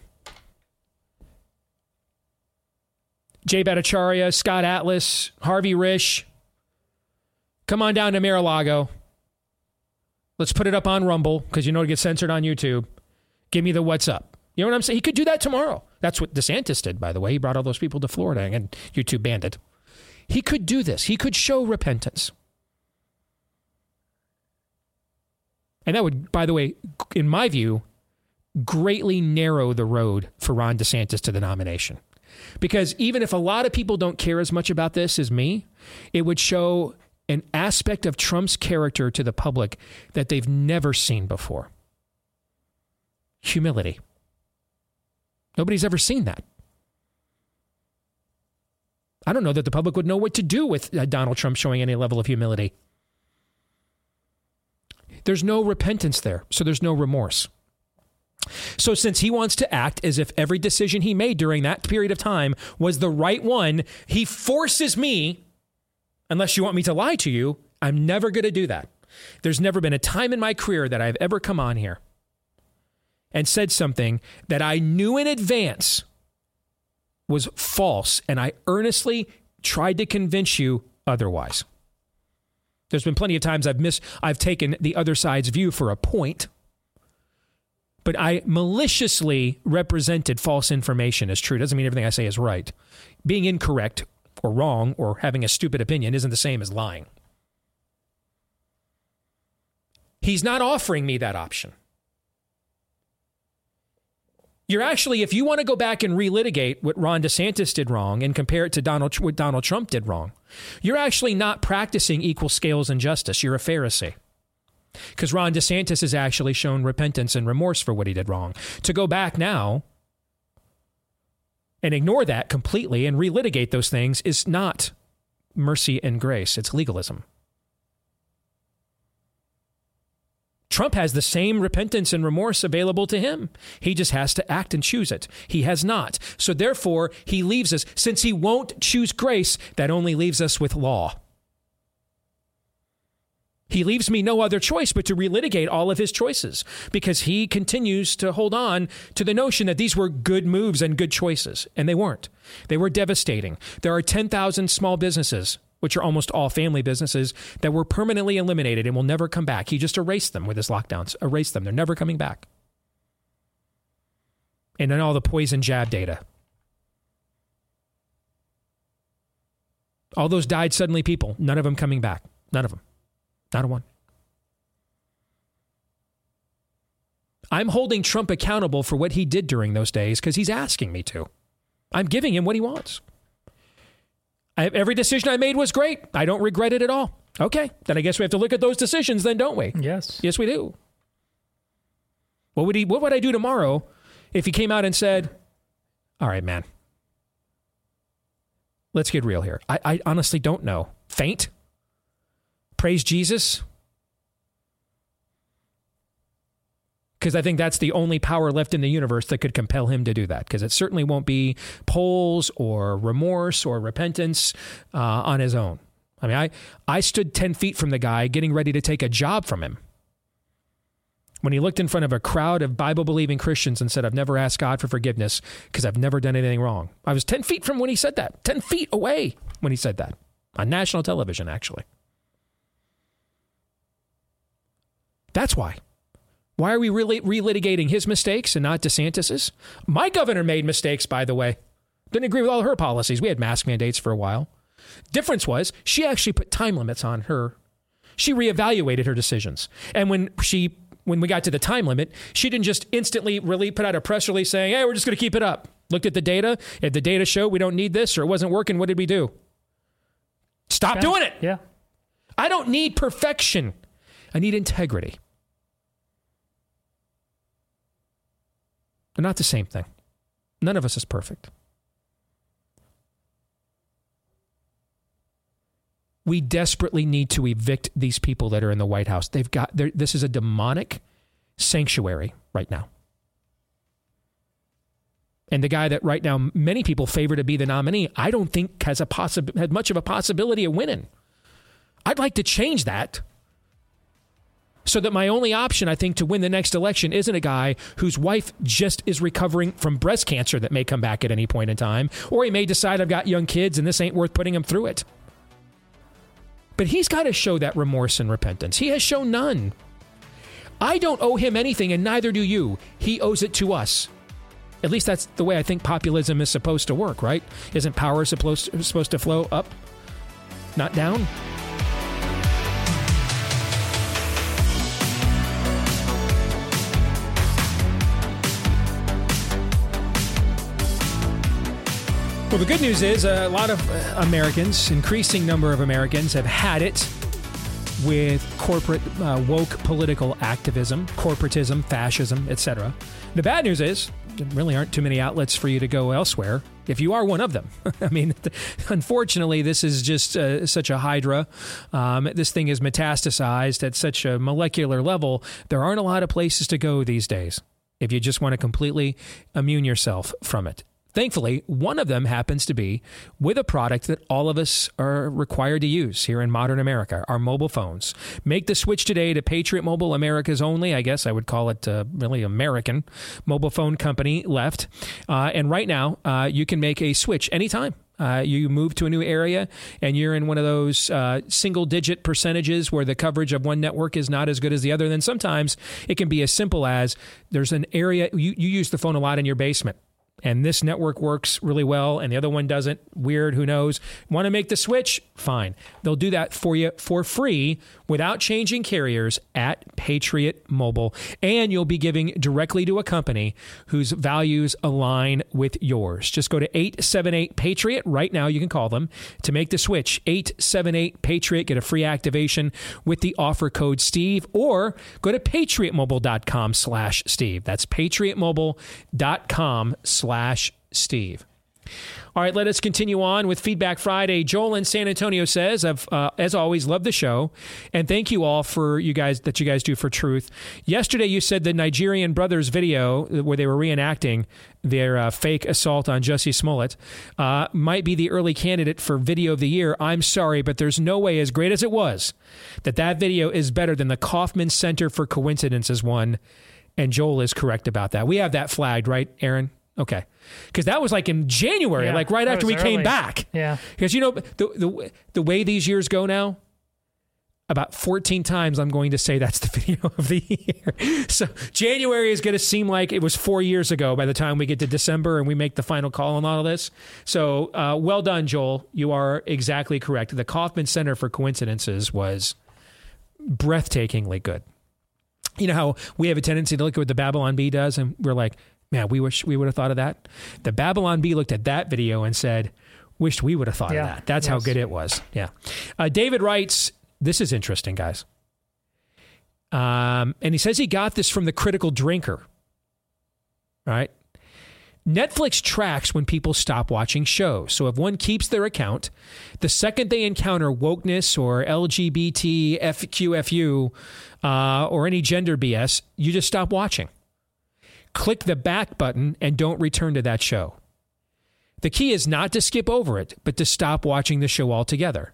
Jay Bhattacharya, Scott Atlas, Harvey Risch, come on down to Mar-a-Lago. Let's put it up on Rumble because you know it gets censored on YouTube. Give me the what's up. You know what I'm saying? He could do that tomorrow. That's what DeSantis did, by the way. He brought all those people to Florida and YouTube banned it. He could do this. He could show repentance. And that would, by the way, in my view, greatly narrow the road for Ron DeSantis to the nomination. Because even if a lot of people don't care as much about this as me, it would show an aspect of Trump's character to the public that they've never seen before humility. Nobody's ever seen that. I don't know that the public would know what to do with uh, Donald Trump showing any level of humility. There's no repentance there, so there's no remorse. So, since he wants to act as if every decision he made during that period of time was the right one, he forces me, unless you want me to lie to you, I'm never going to do that. There's never been a time in my career that I've ever come on here and said something that I knew in advance was false, and I earnestly tried to convince you otherwise. There's been plenty of times I've missed, I've taken the other side's view for a point, but I maliciously represented false information as true. Doesn't mean everything I say is right. Being incorrect or wrong or having a stupid opinion isn't the same as lying. He's not offering me that option. You're actually, if you want to go back and relitigate what Ron DeSantis did wrong and compare it to Donald, what Donald Trump did wrong, you're actually not practicing equal scales and justice. You're a Pharisee. Because Ron DeSantis has actually shown repentance and remorse for what he did wrong. To go back now and ignore that completely and relitigate those things is not mercy and grace, it's legalism. Trump has the same repentance and remorse available to him. He just has to act and choose it. He has not. So therefore, he leaves us. Since he won't choose grace, that only leaves us with law. He leaves me no other choice but to relitigate all of his choices because he continues to hold on to the notion that these were good moves and good choices. And they weren't. They were devastating. There are 10,000 small businesses which are almost all family businesses that were permanently eliminated and will never come back. He just erased them with his lockdowns, erased them. They're never coming back. And then all the poison jab data. All those died suddenly people, none of them coming back. None of them. Not a one. I'm holding Trump accountable for what he did during those days because he's asking me to. I'm giving him what he wants. I, every decision I made was great. I don't regret it at all. Okay, then I guess we have to look at those decisions, then, don't we? Yes. Yes, we do. What would he? What would I do tomorrow if he came out and said, "All right, man, let's get real here. I, I honestly don't know. Faint? Praise Jesus? because I think that's the only power left in the universe that could compel him to do that. Because it certainly won't be polls or remorse or repentance uh, on his own. I mean, I, I stood 10 feet from the guy getting ready to take a job from him. When he looked in front of a crowd of Bible believing Christians and said, I've never asked God for forgiveness because I've never done anything wrong. I was 10 feet from when he said that, 10 feet away when he said that on national television, actually. That's why. Why are we really relitigating his mistakes and not DeSantis's? My governor made mistakes, by the way. Didn't agree with all her policies. We had mask mandates for a while. Difference was she actually put time limits on her. She reevaluated her decisions. And when she when we got to the time limit, she didn't just instantly really put out a press release saying, "Hey, we're just going to keep it up." Looked at the data. If the data showed we don't need this or it wasn't working, what did we do? Stop Okay. doing it. Yeah. I don't need perfection. I need integrity. They're not the same thing. None of us is perfect. We desperately need to evict these people that are in the White House. They've got this is a demonic sanctuary right now. And the guy that right now many people favor to be the nominee, I don't think has a possi- had much of a possibility of winning. I'd like to change that so that my only option, I think, to win the next election isn't a guy whose wife just is recovering from breast cancer that may come back at any point in time, or he may decide I've got young kids and this ain't worth putting him through it. But he's got to show that remorse and repentance. He has shown none. I don't owe him anything, and neither do you. He owes it to us. At least that's the way I think populism is supposed to work, right? Isn't power supposed supposed to flow up, not down? Well, the good news is uh, a lot of uh, Americans, increasing number of Americans, have had it with corporate uh, woke political activism, corporatism, fascism, etc. The bad news is there really aren't too many outlets for you to go elsewhere. If you are one of them, <laughs> I mean, <laughs> unfortunately, this is just uh, such a hydra. Um, this thing is metastasized at such a molecular level. There aren't a lot of places to go these days if you just want to completely immune yourself from it Thankfully, one of them happens to be with a product that all of us are required to use here in modern America our mobile phones. Make the switch today to Patriot Mobile, America's only, I guess I would call it uh, really American mobile phone company left. Uh, and right now, uh, you can make a switch anytime. Uh, you move to a new area and you're in one of those uh, single digit percentages where the coverage of one network is not as good as the other, then sometimes it can be as simple as there's an area you, you use the phone a lot in your basement and this network works really well and the other one doesn't weird who knows. Want to make the switch? Fine. They'll do that for you for free without changing carriers at patriot mobile. And you'll be giving directly to a company whose values align with yours. Just go to 878 patriot right now you can call them to make the switch. 878 patriot get a free activation with the offer code steve or go to patriotmobile.com slash steve. That's patriotmobile.com slash steve all right, let us continue on with Feedback Friday. Joel in San Antonio says, "I've uh, as always love the show, and thank you all for you guys that you guys do for truth." Yesterday, you said the Nigerian brothers video where they were reenacting their uh, fake assault on Jussie Smollett uh, might be the early candidate for video of the year. I'm sorry, but there's no way, as great as it was, that that video is better than the Kaufman Center for Coincidences one. And Joel is correct about that. We have that flagged, right, Aaron? Okay, because that was like in January, Yeah, like right after we was came back. Yeah. Because you know the the the way these years go now, about 14 times I'm going to say that's the <laughs> video of the year. So January is going to seem like it was four years ago by the time we get to December and we make the final call on all of this. So uh, well done, Joel. You are exactly correct. The Kaufman Center for Coincidences was breathtakingly good. You know how we have a tendency to look at what the Babylon Bee does, and we're like, man, we wish we would have thought of that. The Babylon Bee looked at that video and said, wished we would have thought Yeah, of that. That's how good it was. Yeah. Uh, David writes, this is interesting, guys. Um, and he says he got this from the critical drinker. All right. Netflix tracks when people stop watching shows. So if one keeps their account, the second they encounter wokeness or LGBT, FQFU, uh, or any gender BS, you just stop watching. Click the back button and don't return to that show. The key is not to skip over it, but to stop watching the show altogether.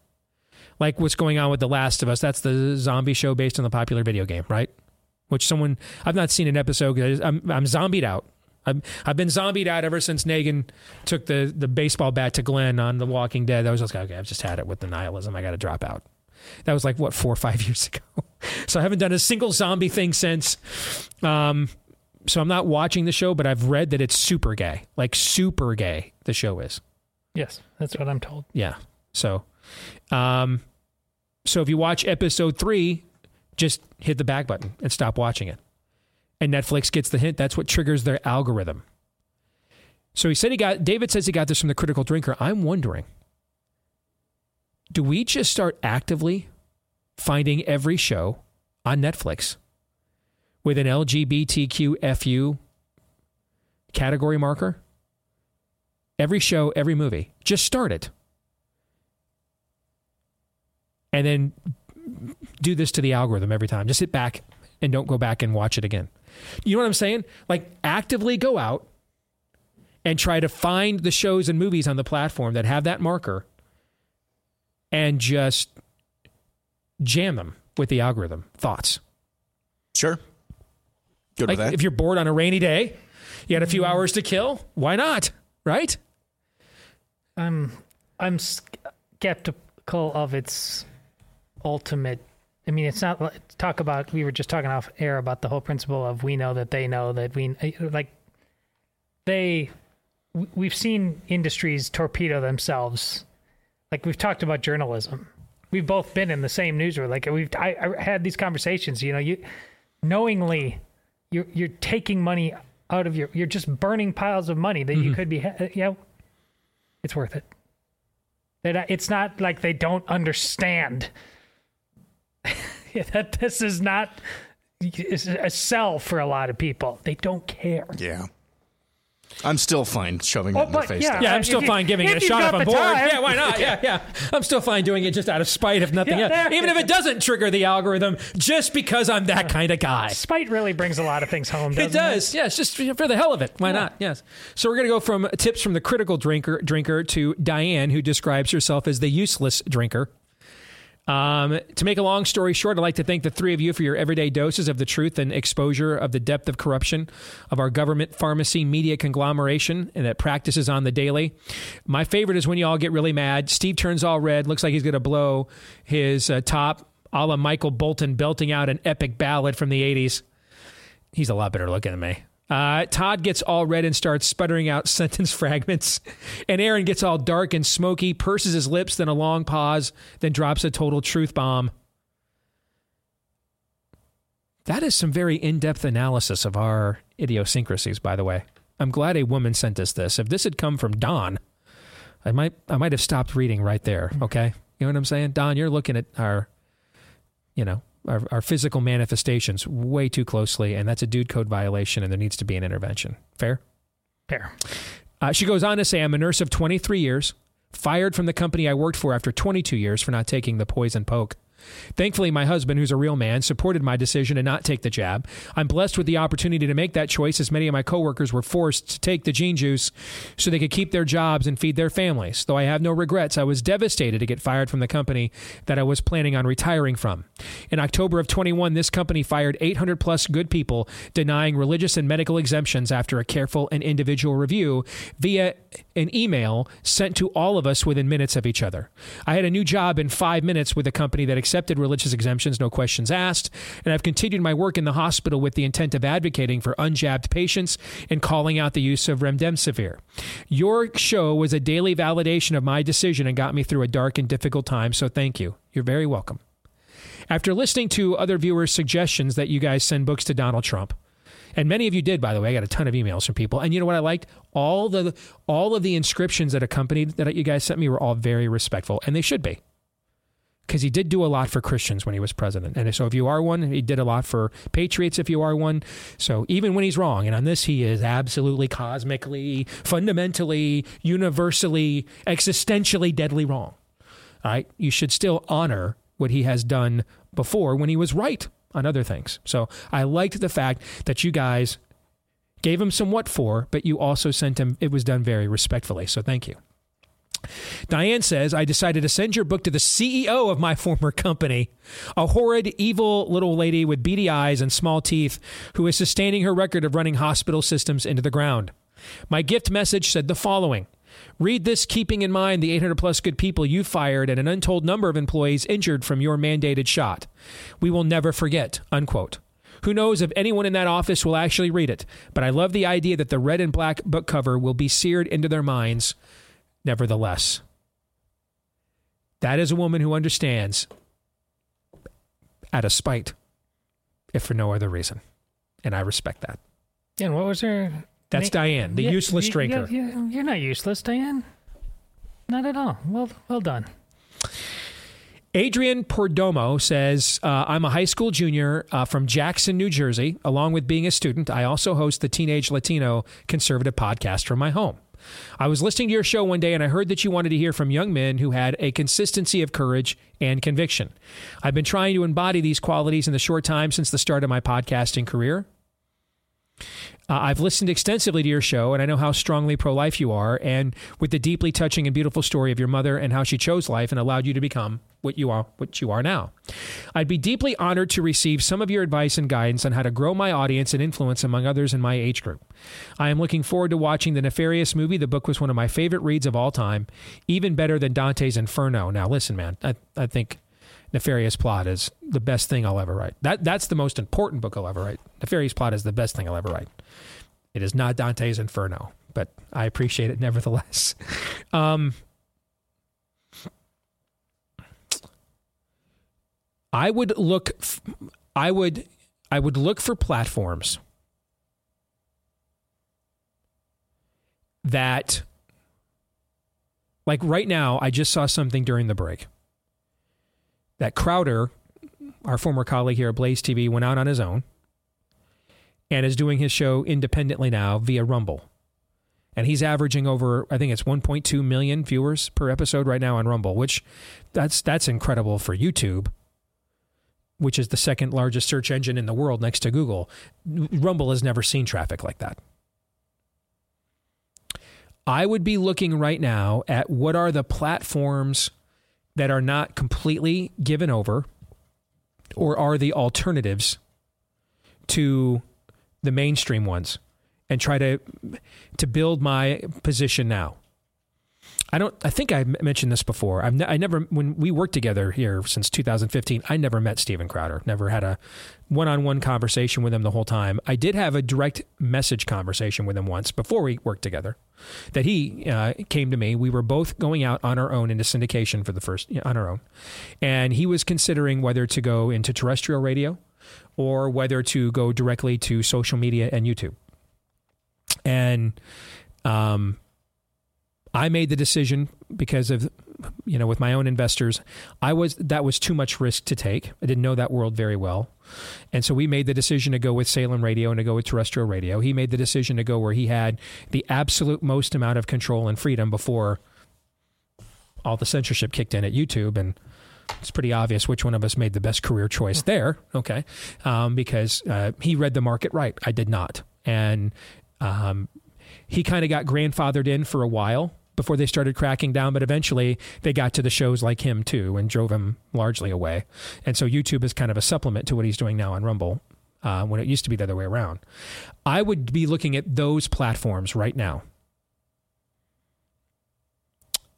Like what's going on with The Last of Us. That's the zombie show based on the popular video game, right? Which someone, I've not seen an episode. 'cause I'm, I'm zombied out. I've, I've been zombied out ever since Negan took the, the baseball bat to Glenn on The Walking Dead. I was like, okay, I've just had it with the nihilism. I got to drop out. That was like, what, four or five <laughs> years ago. so I haven't done a single zombie thing since. Um, so I'm not watching the show, but I've read that it's super gay. Like, super gay, the show is. Yes, that's what I'm told. Yeah. So, um, so if you watch episode three, just hit the back button and stop watching it. And Netflix gets the hint. That's what triggers their algorithm. So he said he got, David says he got this from the critical drinker. I'm wondering, do we just start actively finding every show on Netflix with an LGBTQFU category marker? Every show, every movie. Just start it. And then do this to the algorithm every time. Just sit back and don't go back and watch it again. You know what I'm saying? Like actively go out and try to find the shows and movies on the platform that have that marker and just jam them with the algorithm. Thoughts? Sure. Good like with that. if you're bored on a rainy day, you had a few mm. hours to kill, why not? Right? I'm I'm skeptical of its ultimate. I mean, it's not like- talk about. We were just talking off air about the whole principle of we know that they know that we eh, like. They, we- we've seen industries torpedo themselves. Like we've talked about journalism. We've both been in the same newsroom. Like we've I, I had these conversations. You know, you knowingly you're you're taking money out of your. You're just burning piles of money that you Mm-hmm. could be. You know, it's worth it. That it's not like they don't understand <laughs> that this is not a sell for a lot of people. They don't care. Yeah. I'm still fine shoving Oh, it in their but face. yeah. Yeah, I'm still you- fine giving it a shot if I'm bored. time. Yeah, why not? Yeah, yeah. I'm still fine doing it just out of spite, if nothing Yeah, else. there- Even if it doesn't trigger the algorithm, just because I'm that kind of guy. Spite really brings a lot of things home. Doesn't It does, yes, just for the hell of it. Why not? Yes. So we're going to go from tips from the critical drinker drinker to Diane, who describes herself as the useless drinker. Um, to make a long story short, I'd like to thank the three of you for your everyday doses of the truth and exposure of the depth of corruption of our government, pharmacy, media conglomeration and that practices on the daily. My favorite is when you all get really mad. Steve turns all red, looks like he's going to blow his uh, top, a la Michael Bolton belting out an epic ballad from the 80s. He's a lot better looking than me. Uh, Todd gets all red and starts sputtering out <laughs> sentence fragments. And Aaron gets all dark and smoky, purses his lips, then a long pause, then drops a total truth bomb. That is some very in depth analysis of our idiosyncrasies, by the way. I'm glad a woman sent us this. If this had come from Don, I might I might have stopped reading right there. Okay, you know what I'm saying, Don? You're looking at our, you know, our, our physical manifestations way too closely, and that's a dude code violation, and there needs to be an intervention. Fair. Fair. Uh, she goes on to say, I'm a nurse of 23 years, fired from the company I worked for after 22 years for not taking the poison poke. Thankfully, my husband, who's a real man, supported my decision to not take the jab. I'm blessed with the opportunity to make that choice, as many of my coworkers were forced to take the gene juice so they could keep their jobs and feed their families. Though I have no regrets, I was devastated to get fired from the company that I was planning on retiring from. In October of 21, this company fired 800 plus good people, denying religious and medical exemptions after a careful and individual review via an email sent to all of us within minutes of each other. I had a new job in five minutes with a company that accepted religious exemptions, no questions asked, and I've continued my work in the hospital with the intent of advocating for unjabbed patients and calling out the use of remdesivir. Your show was a daily validation of my decision and got me through a dark and difficult time, so thank you. You're very welcome. After listening to other viewers' suggestions that you guys send books to Donald Trump, and many of you did, by the way. I got a ton of emails from people. And you know what I liked? All the all of the inscriptions that accompanied that you guys sent me were all very respectful, and they should be. Because he did do a lot for Christians when he was president. And so if you are one, he did a lot for patriots if you are one. So even when he's wrong, and on this he is absolutely cosmically, fundamentally, universally, existentially deadly wrong. All right? You should still honor what he has done before when he was right on other things. So I liked the fact that you guys gave him some what for, but you also sent him, it was done very respectfully. So thank you. Diane says, I decided to send your book to the CEO of my <laughs> former company, a horrid, evil little lady with beady eyes and small teeth who is sustaining her record of running hospital systems into the ground. My gift message said the following Read this keeping in mind the 800 plus good people you fired and an untold number of employees injured from your mandated shot. We will never forget. Unquote. Who knows if anyone in that office will actually read it, but I love the idea that the red and black book cover will be seared into their minds nevertheless. That is a woman who understands out of spite, if for no other reason. And I respect that. And what was her? That's na- Diane, the Yeah, useless drinker. you- you- You're not useless, Diane. Not at all. Well, well done. Adrian Perdomo says, uh, I'm a high school junior uh, from Jackson, New Jersey. Along with being a student, I also host the Teenage Latino Conservative podcast from my home. I was listening to your show one day and I heard that you wanted to hear from young men who had a consistency of courage and conviction. I've been trying to embody these qualities in the short time since the start of my podcasting career. Uh, I've listened extensively to your show, and I know how strongly pro life you are, and with the deeply touching and beautiful story of your mother and how she chose life and allowed you to become what you are what you are now. I'd be deeply honored to receive some of your advice and guidance on how to grow my audience and influence among others in my age group. I am looking forward to watching the Nefarious movie. The book was one of my favorite reads of all time, even better than Dante's Inferno. Now, listen, man, I, I think Nefarious Plot is the best thing I'll ever write. That that's the most important book I'll ever write. Nefarious Plot is the best thing I'll ever write. It is not Dante's Inferno, but I appreciate it nevertheless. <laughs> Um, I would look. f- I would. I would look for platforms that, like right now, I just saw something during the break that Crowder, our former colleague here at Blaze TV, went out on his own and is doing his show independently now via Rumble. and he's averaging over I think it's 1.2 million viewers per episode right now on Rumble, which that's that's incredible for YouTube, which is the second largest search engine in the world next to Google. Rumble has never seen traffic like that. I would be looking right now at what are the platforms that are not completely given over or are the alternatives to the mainstream ones and try to to build my position now. I don't. I think I mentioned this before. I've ne- I never when we worked together here since 2015. I never met Steven Crowder. Never had a one-on-one conversation with him the whole time. I did have a direct message conversation with him once before we worked together. That he uh, came to me. We were both going out on our own into syndication for the first on our own, and he was considering whether to go into terrestrial radio or whether to go directly to social media and YouTube. And um, I made the decision because of you know with my own investors i was that was too much risk to take. I didn't know that world very well. And so we made the decision to go with salem radio and to go with terrestrial radio. He made the decision to go where he had the absolute most amount of control and freedom before all the censorship kicked in at youtube and it's pretty obvious which one of us made the best career choice there okay um, because uh, he read the market right i did not and um, he kind of got grandfathered in for a while before they started cracking down, but eventually they got to the shows like him too and drove him largely away. And so YouTube is kind of a supplement to what he's doing now on Rumble. Uh, when it used to be the other way around, I would be looking at those platforms right now.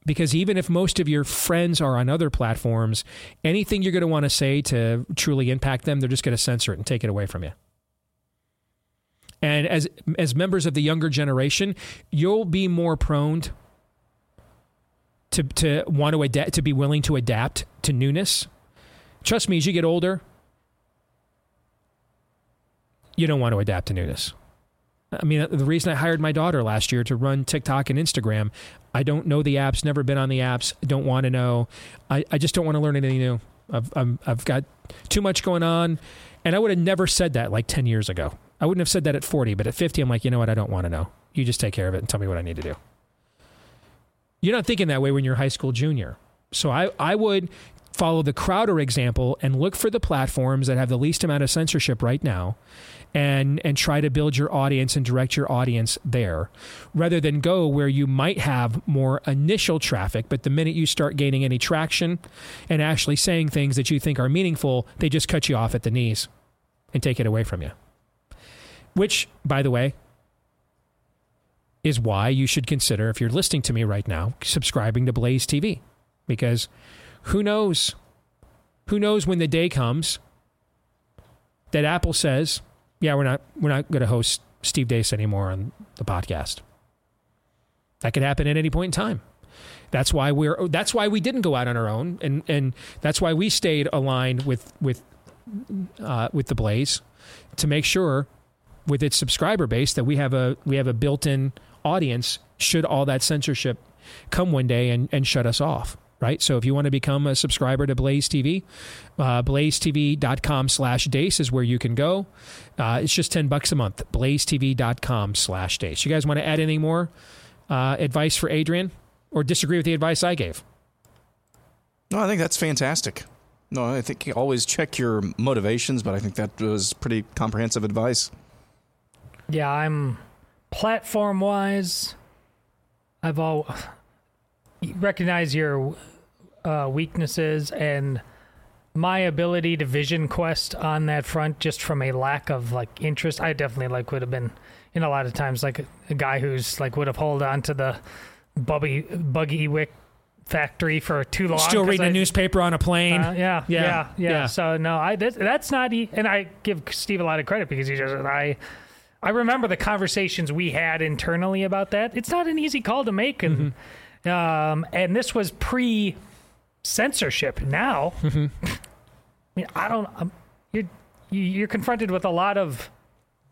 Because even if most of your friends are on other platforms, anything you're going to want to say to truly impact them, they're just going to censor it and take it away from you. And as as members of the younger generation, you'll be more prone to to want to adapt to be willing to adapt to newness. Trust me, as you get older, you don't want to adapt to newness. I mean, the reason I hired my daughter last year to run TikTok and Instagram, I don't know the apps, never been on the apps, don't want to know. I, I just don't want to learn anything new. I've, i have got too much going on. And I would have never said that like 10 years ago. I wouldn't have said that at 40, but at 50, I'm like, you know what? I don't want to know. You just take care of it and tell me what I need to do. You're not thinking that way when you're a high school junior. So I, I would follow the Crowder example and look for the platforms that have the least amount of censorship right now and and try to build your audience and direct your audience there rather than go where you might have more initial traffic but the minute you start gaining any traction and actually saying things that you think are meaningful they just cut you off at the knees and take it away from you which, by the way, is why you should consider, if you're listening to me right now, subscribing to Blaze TV. Because who knows? Who knows when the day comes that Apple says, yeah, we're not we're not going to host Steve Deace anymore on the podcast. That could happen at any point in time. That's why we're that's why we didn't go out on our own and and that's why we stayed aligned with with uh, with the Blaze to make sure with its subscriber base that we have a we have a built-in audience should all that censorship come one day and, and shut us off right? So if you want to become a subscriber to blaze tv uh, blazetv.com slash deace is where you can go. Uh, it's just 10 bucks a month blazetv.com slash deace. You guys want to add any more uh, advice for adrian? Or disagree with the advice i gave? No i think that's fantastic. No i think you always check your motivations but i think that was pretty comprehensive advice. Yeah, I'm platform wise. I've all recognize your uh, weaknesses and my ability to vision quest on that front just from a lack of like interest. I definitely like would have been in a lot of times like a, a guy who's like would have held on to the buggy buggy wick factory for too long. Still reading I, a newspaper on a plane. Uh, yeah, yeah, yeah, yeah, yeah, So no, I that, that's not. And I give Steve a lot of credit because he just I I remember the conversations we had internally about that. It's not an easy call to make, and mm-hmm. Um, and this was pre censorship. Now, mm-hmm. I mean, I don't. Um, you're you're confronted with a lot of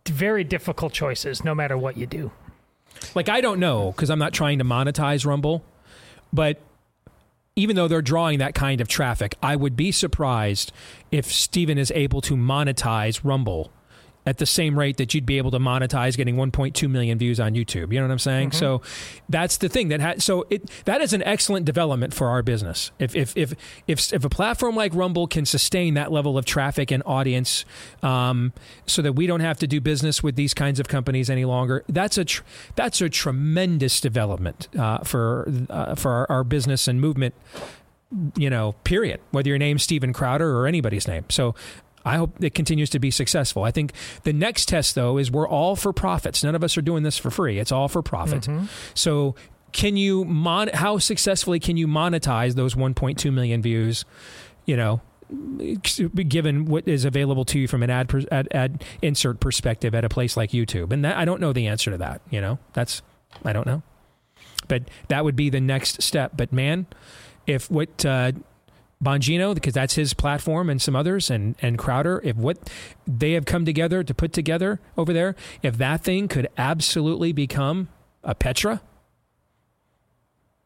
very difficult choices, no matter what you do. Like I don't know because I'm not trying to monetize Rumble, but even though they're drawing that kind of traffic, I would be surprised if Steven is able to monetize Rumble at the same rate that you'd be able to monetize getting 1.2 million views on YouTube. You know what I'm saying? Mm-hmm. So that's the thing that ha- so it that is an excellent development for our business. If if if if if a platform like Rumble can sustain that level of traffic and audience, um, so that we don't have to do business with these kinds of companies any longer, that's a tr- that's a tremendous development uh, for uh, for our, our business and movement you know, period, whether your name's Steven Crowder or anybody's name. So I hope it continues to be successful. I think the next test, though, is we're all for profits. None of us are doing this for free. It's all for profit. Mhm. So can you mon- how successfully can you monetize those 1.2 million views, you know, given what is available to you from an ad, per- ad, ad insert perspective at a place like YouTube? And that, I don't know the answer to that, you know. That's I don't know. But that would be the next step. But man, if what uh, Bongino, because that's his platform, and some others, and and Crowder, if what they have come together to put together over there, if that thing could absolutely become a Petra,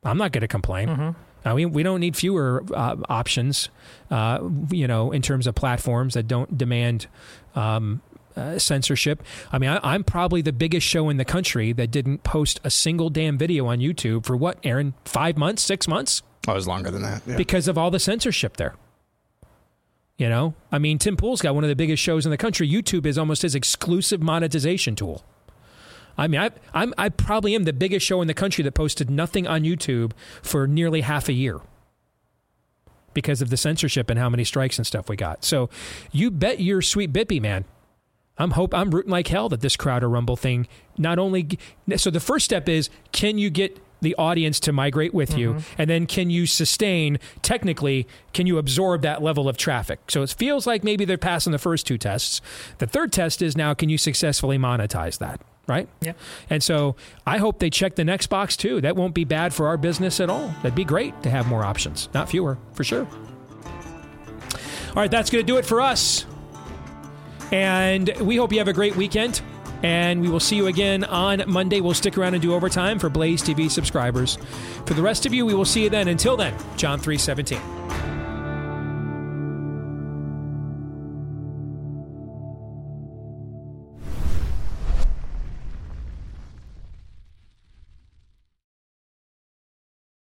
I'm not going to complain. I mean, we don't need fewer uh, options, uh, you know, in terms of platforms that don't demand um, uh, censorship. I mean, I, I'm probably the biggest show in the country that didn't post a single damn video on YouTube for what, Aaron? Five months, six months? Oh, it was longer than that. Yeah. because of all the censorship there. You know, I mean, Tim Pool's got one of the biggest shows in the country. YouTube is almost his exclusive monetization tool. I mean, I, I'm I probably am the biggest show in the country that posted nothing on YouTube for nearly half a year because of the censorship and how many strikes and stuff we got. So, you bet your sweet bippy man. I'm hope I'm rooting like hell that this Crowder Rumble thing not only. So the first step is can you get the audience to migrate with you, mm-hmm. and then can you sustain technically? Can you absorb that level of traffic? So it feels like maybe they're passing the first two tests. The third test is now can you successfully monetize that? Right? Yeah. And so I hope they check the next box too. That won't be bad for our business at all. That'd be great to have more options, not fewer, for sure. All right, that's going to do it for us. And we hope you have a great weekend. And we will see you again on Monday. We'll stick around and do overtime for Blaze TV subscribers. For the rest of you, we will see you then. Until then, John 317.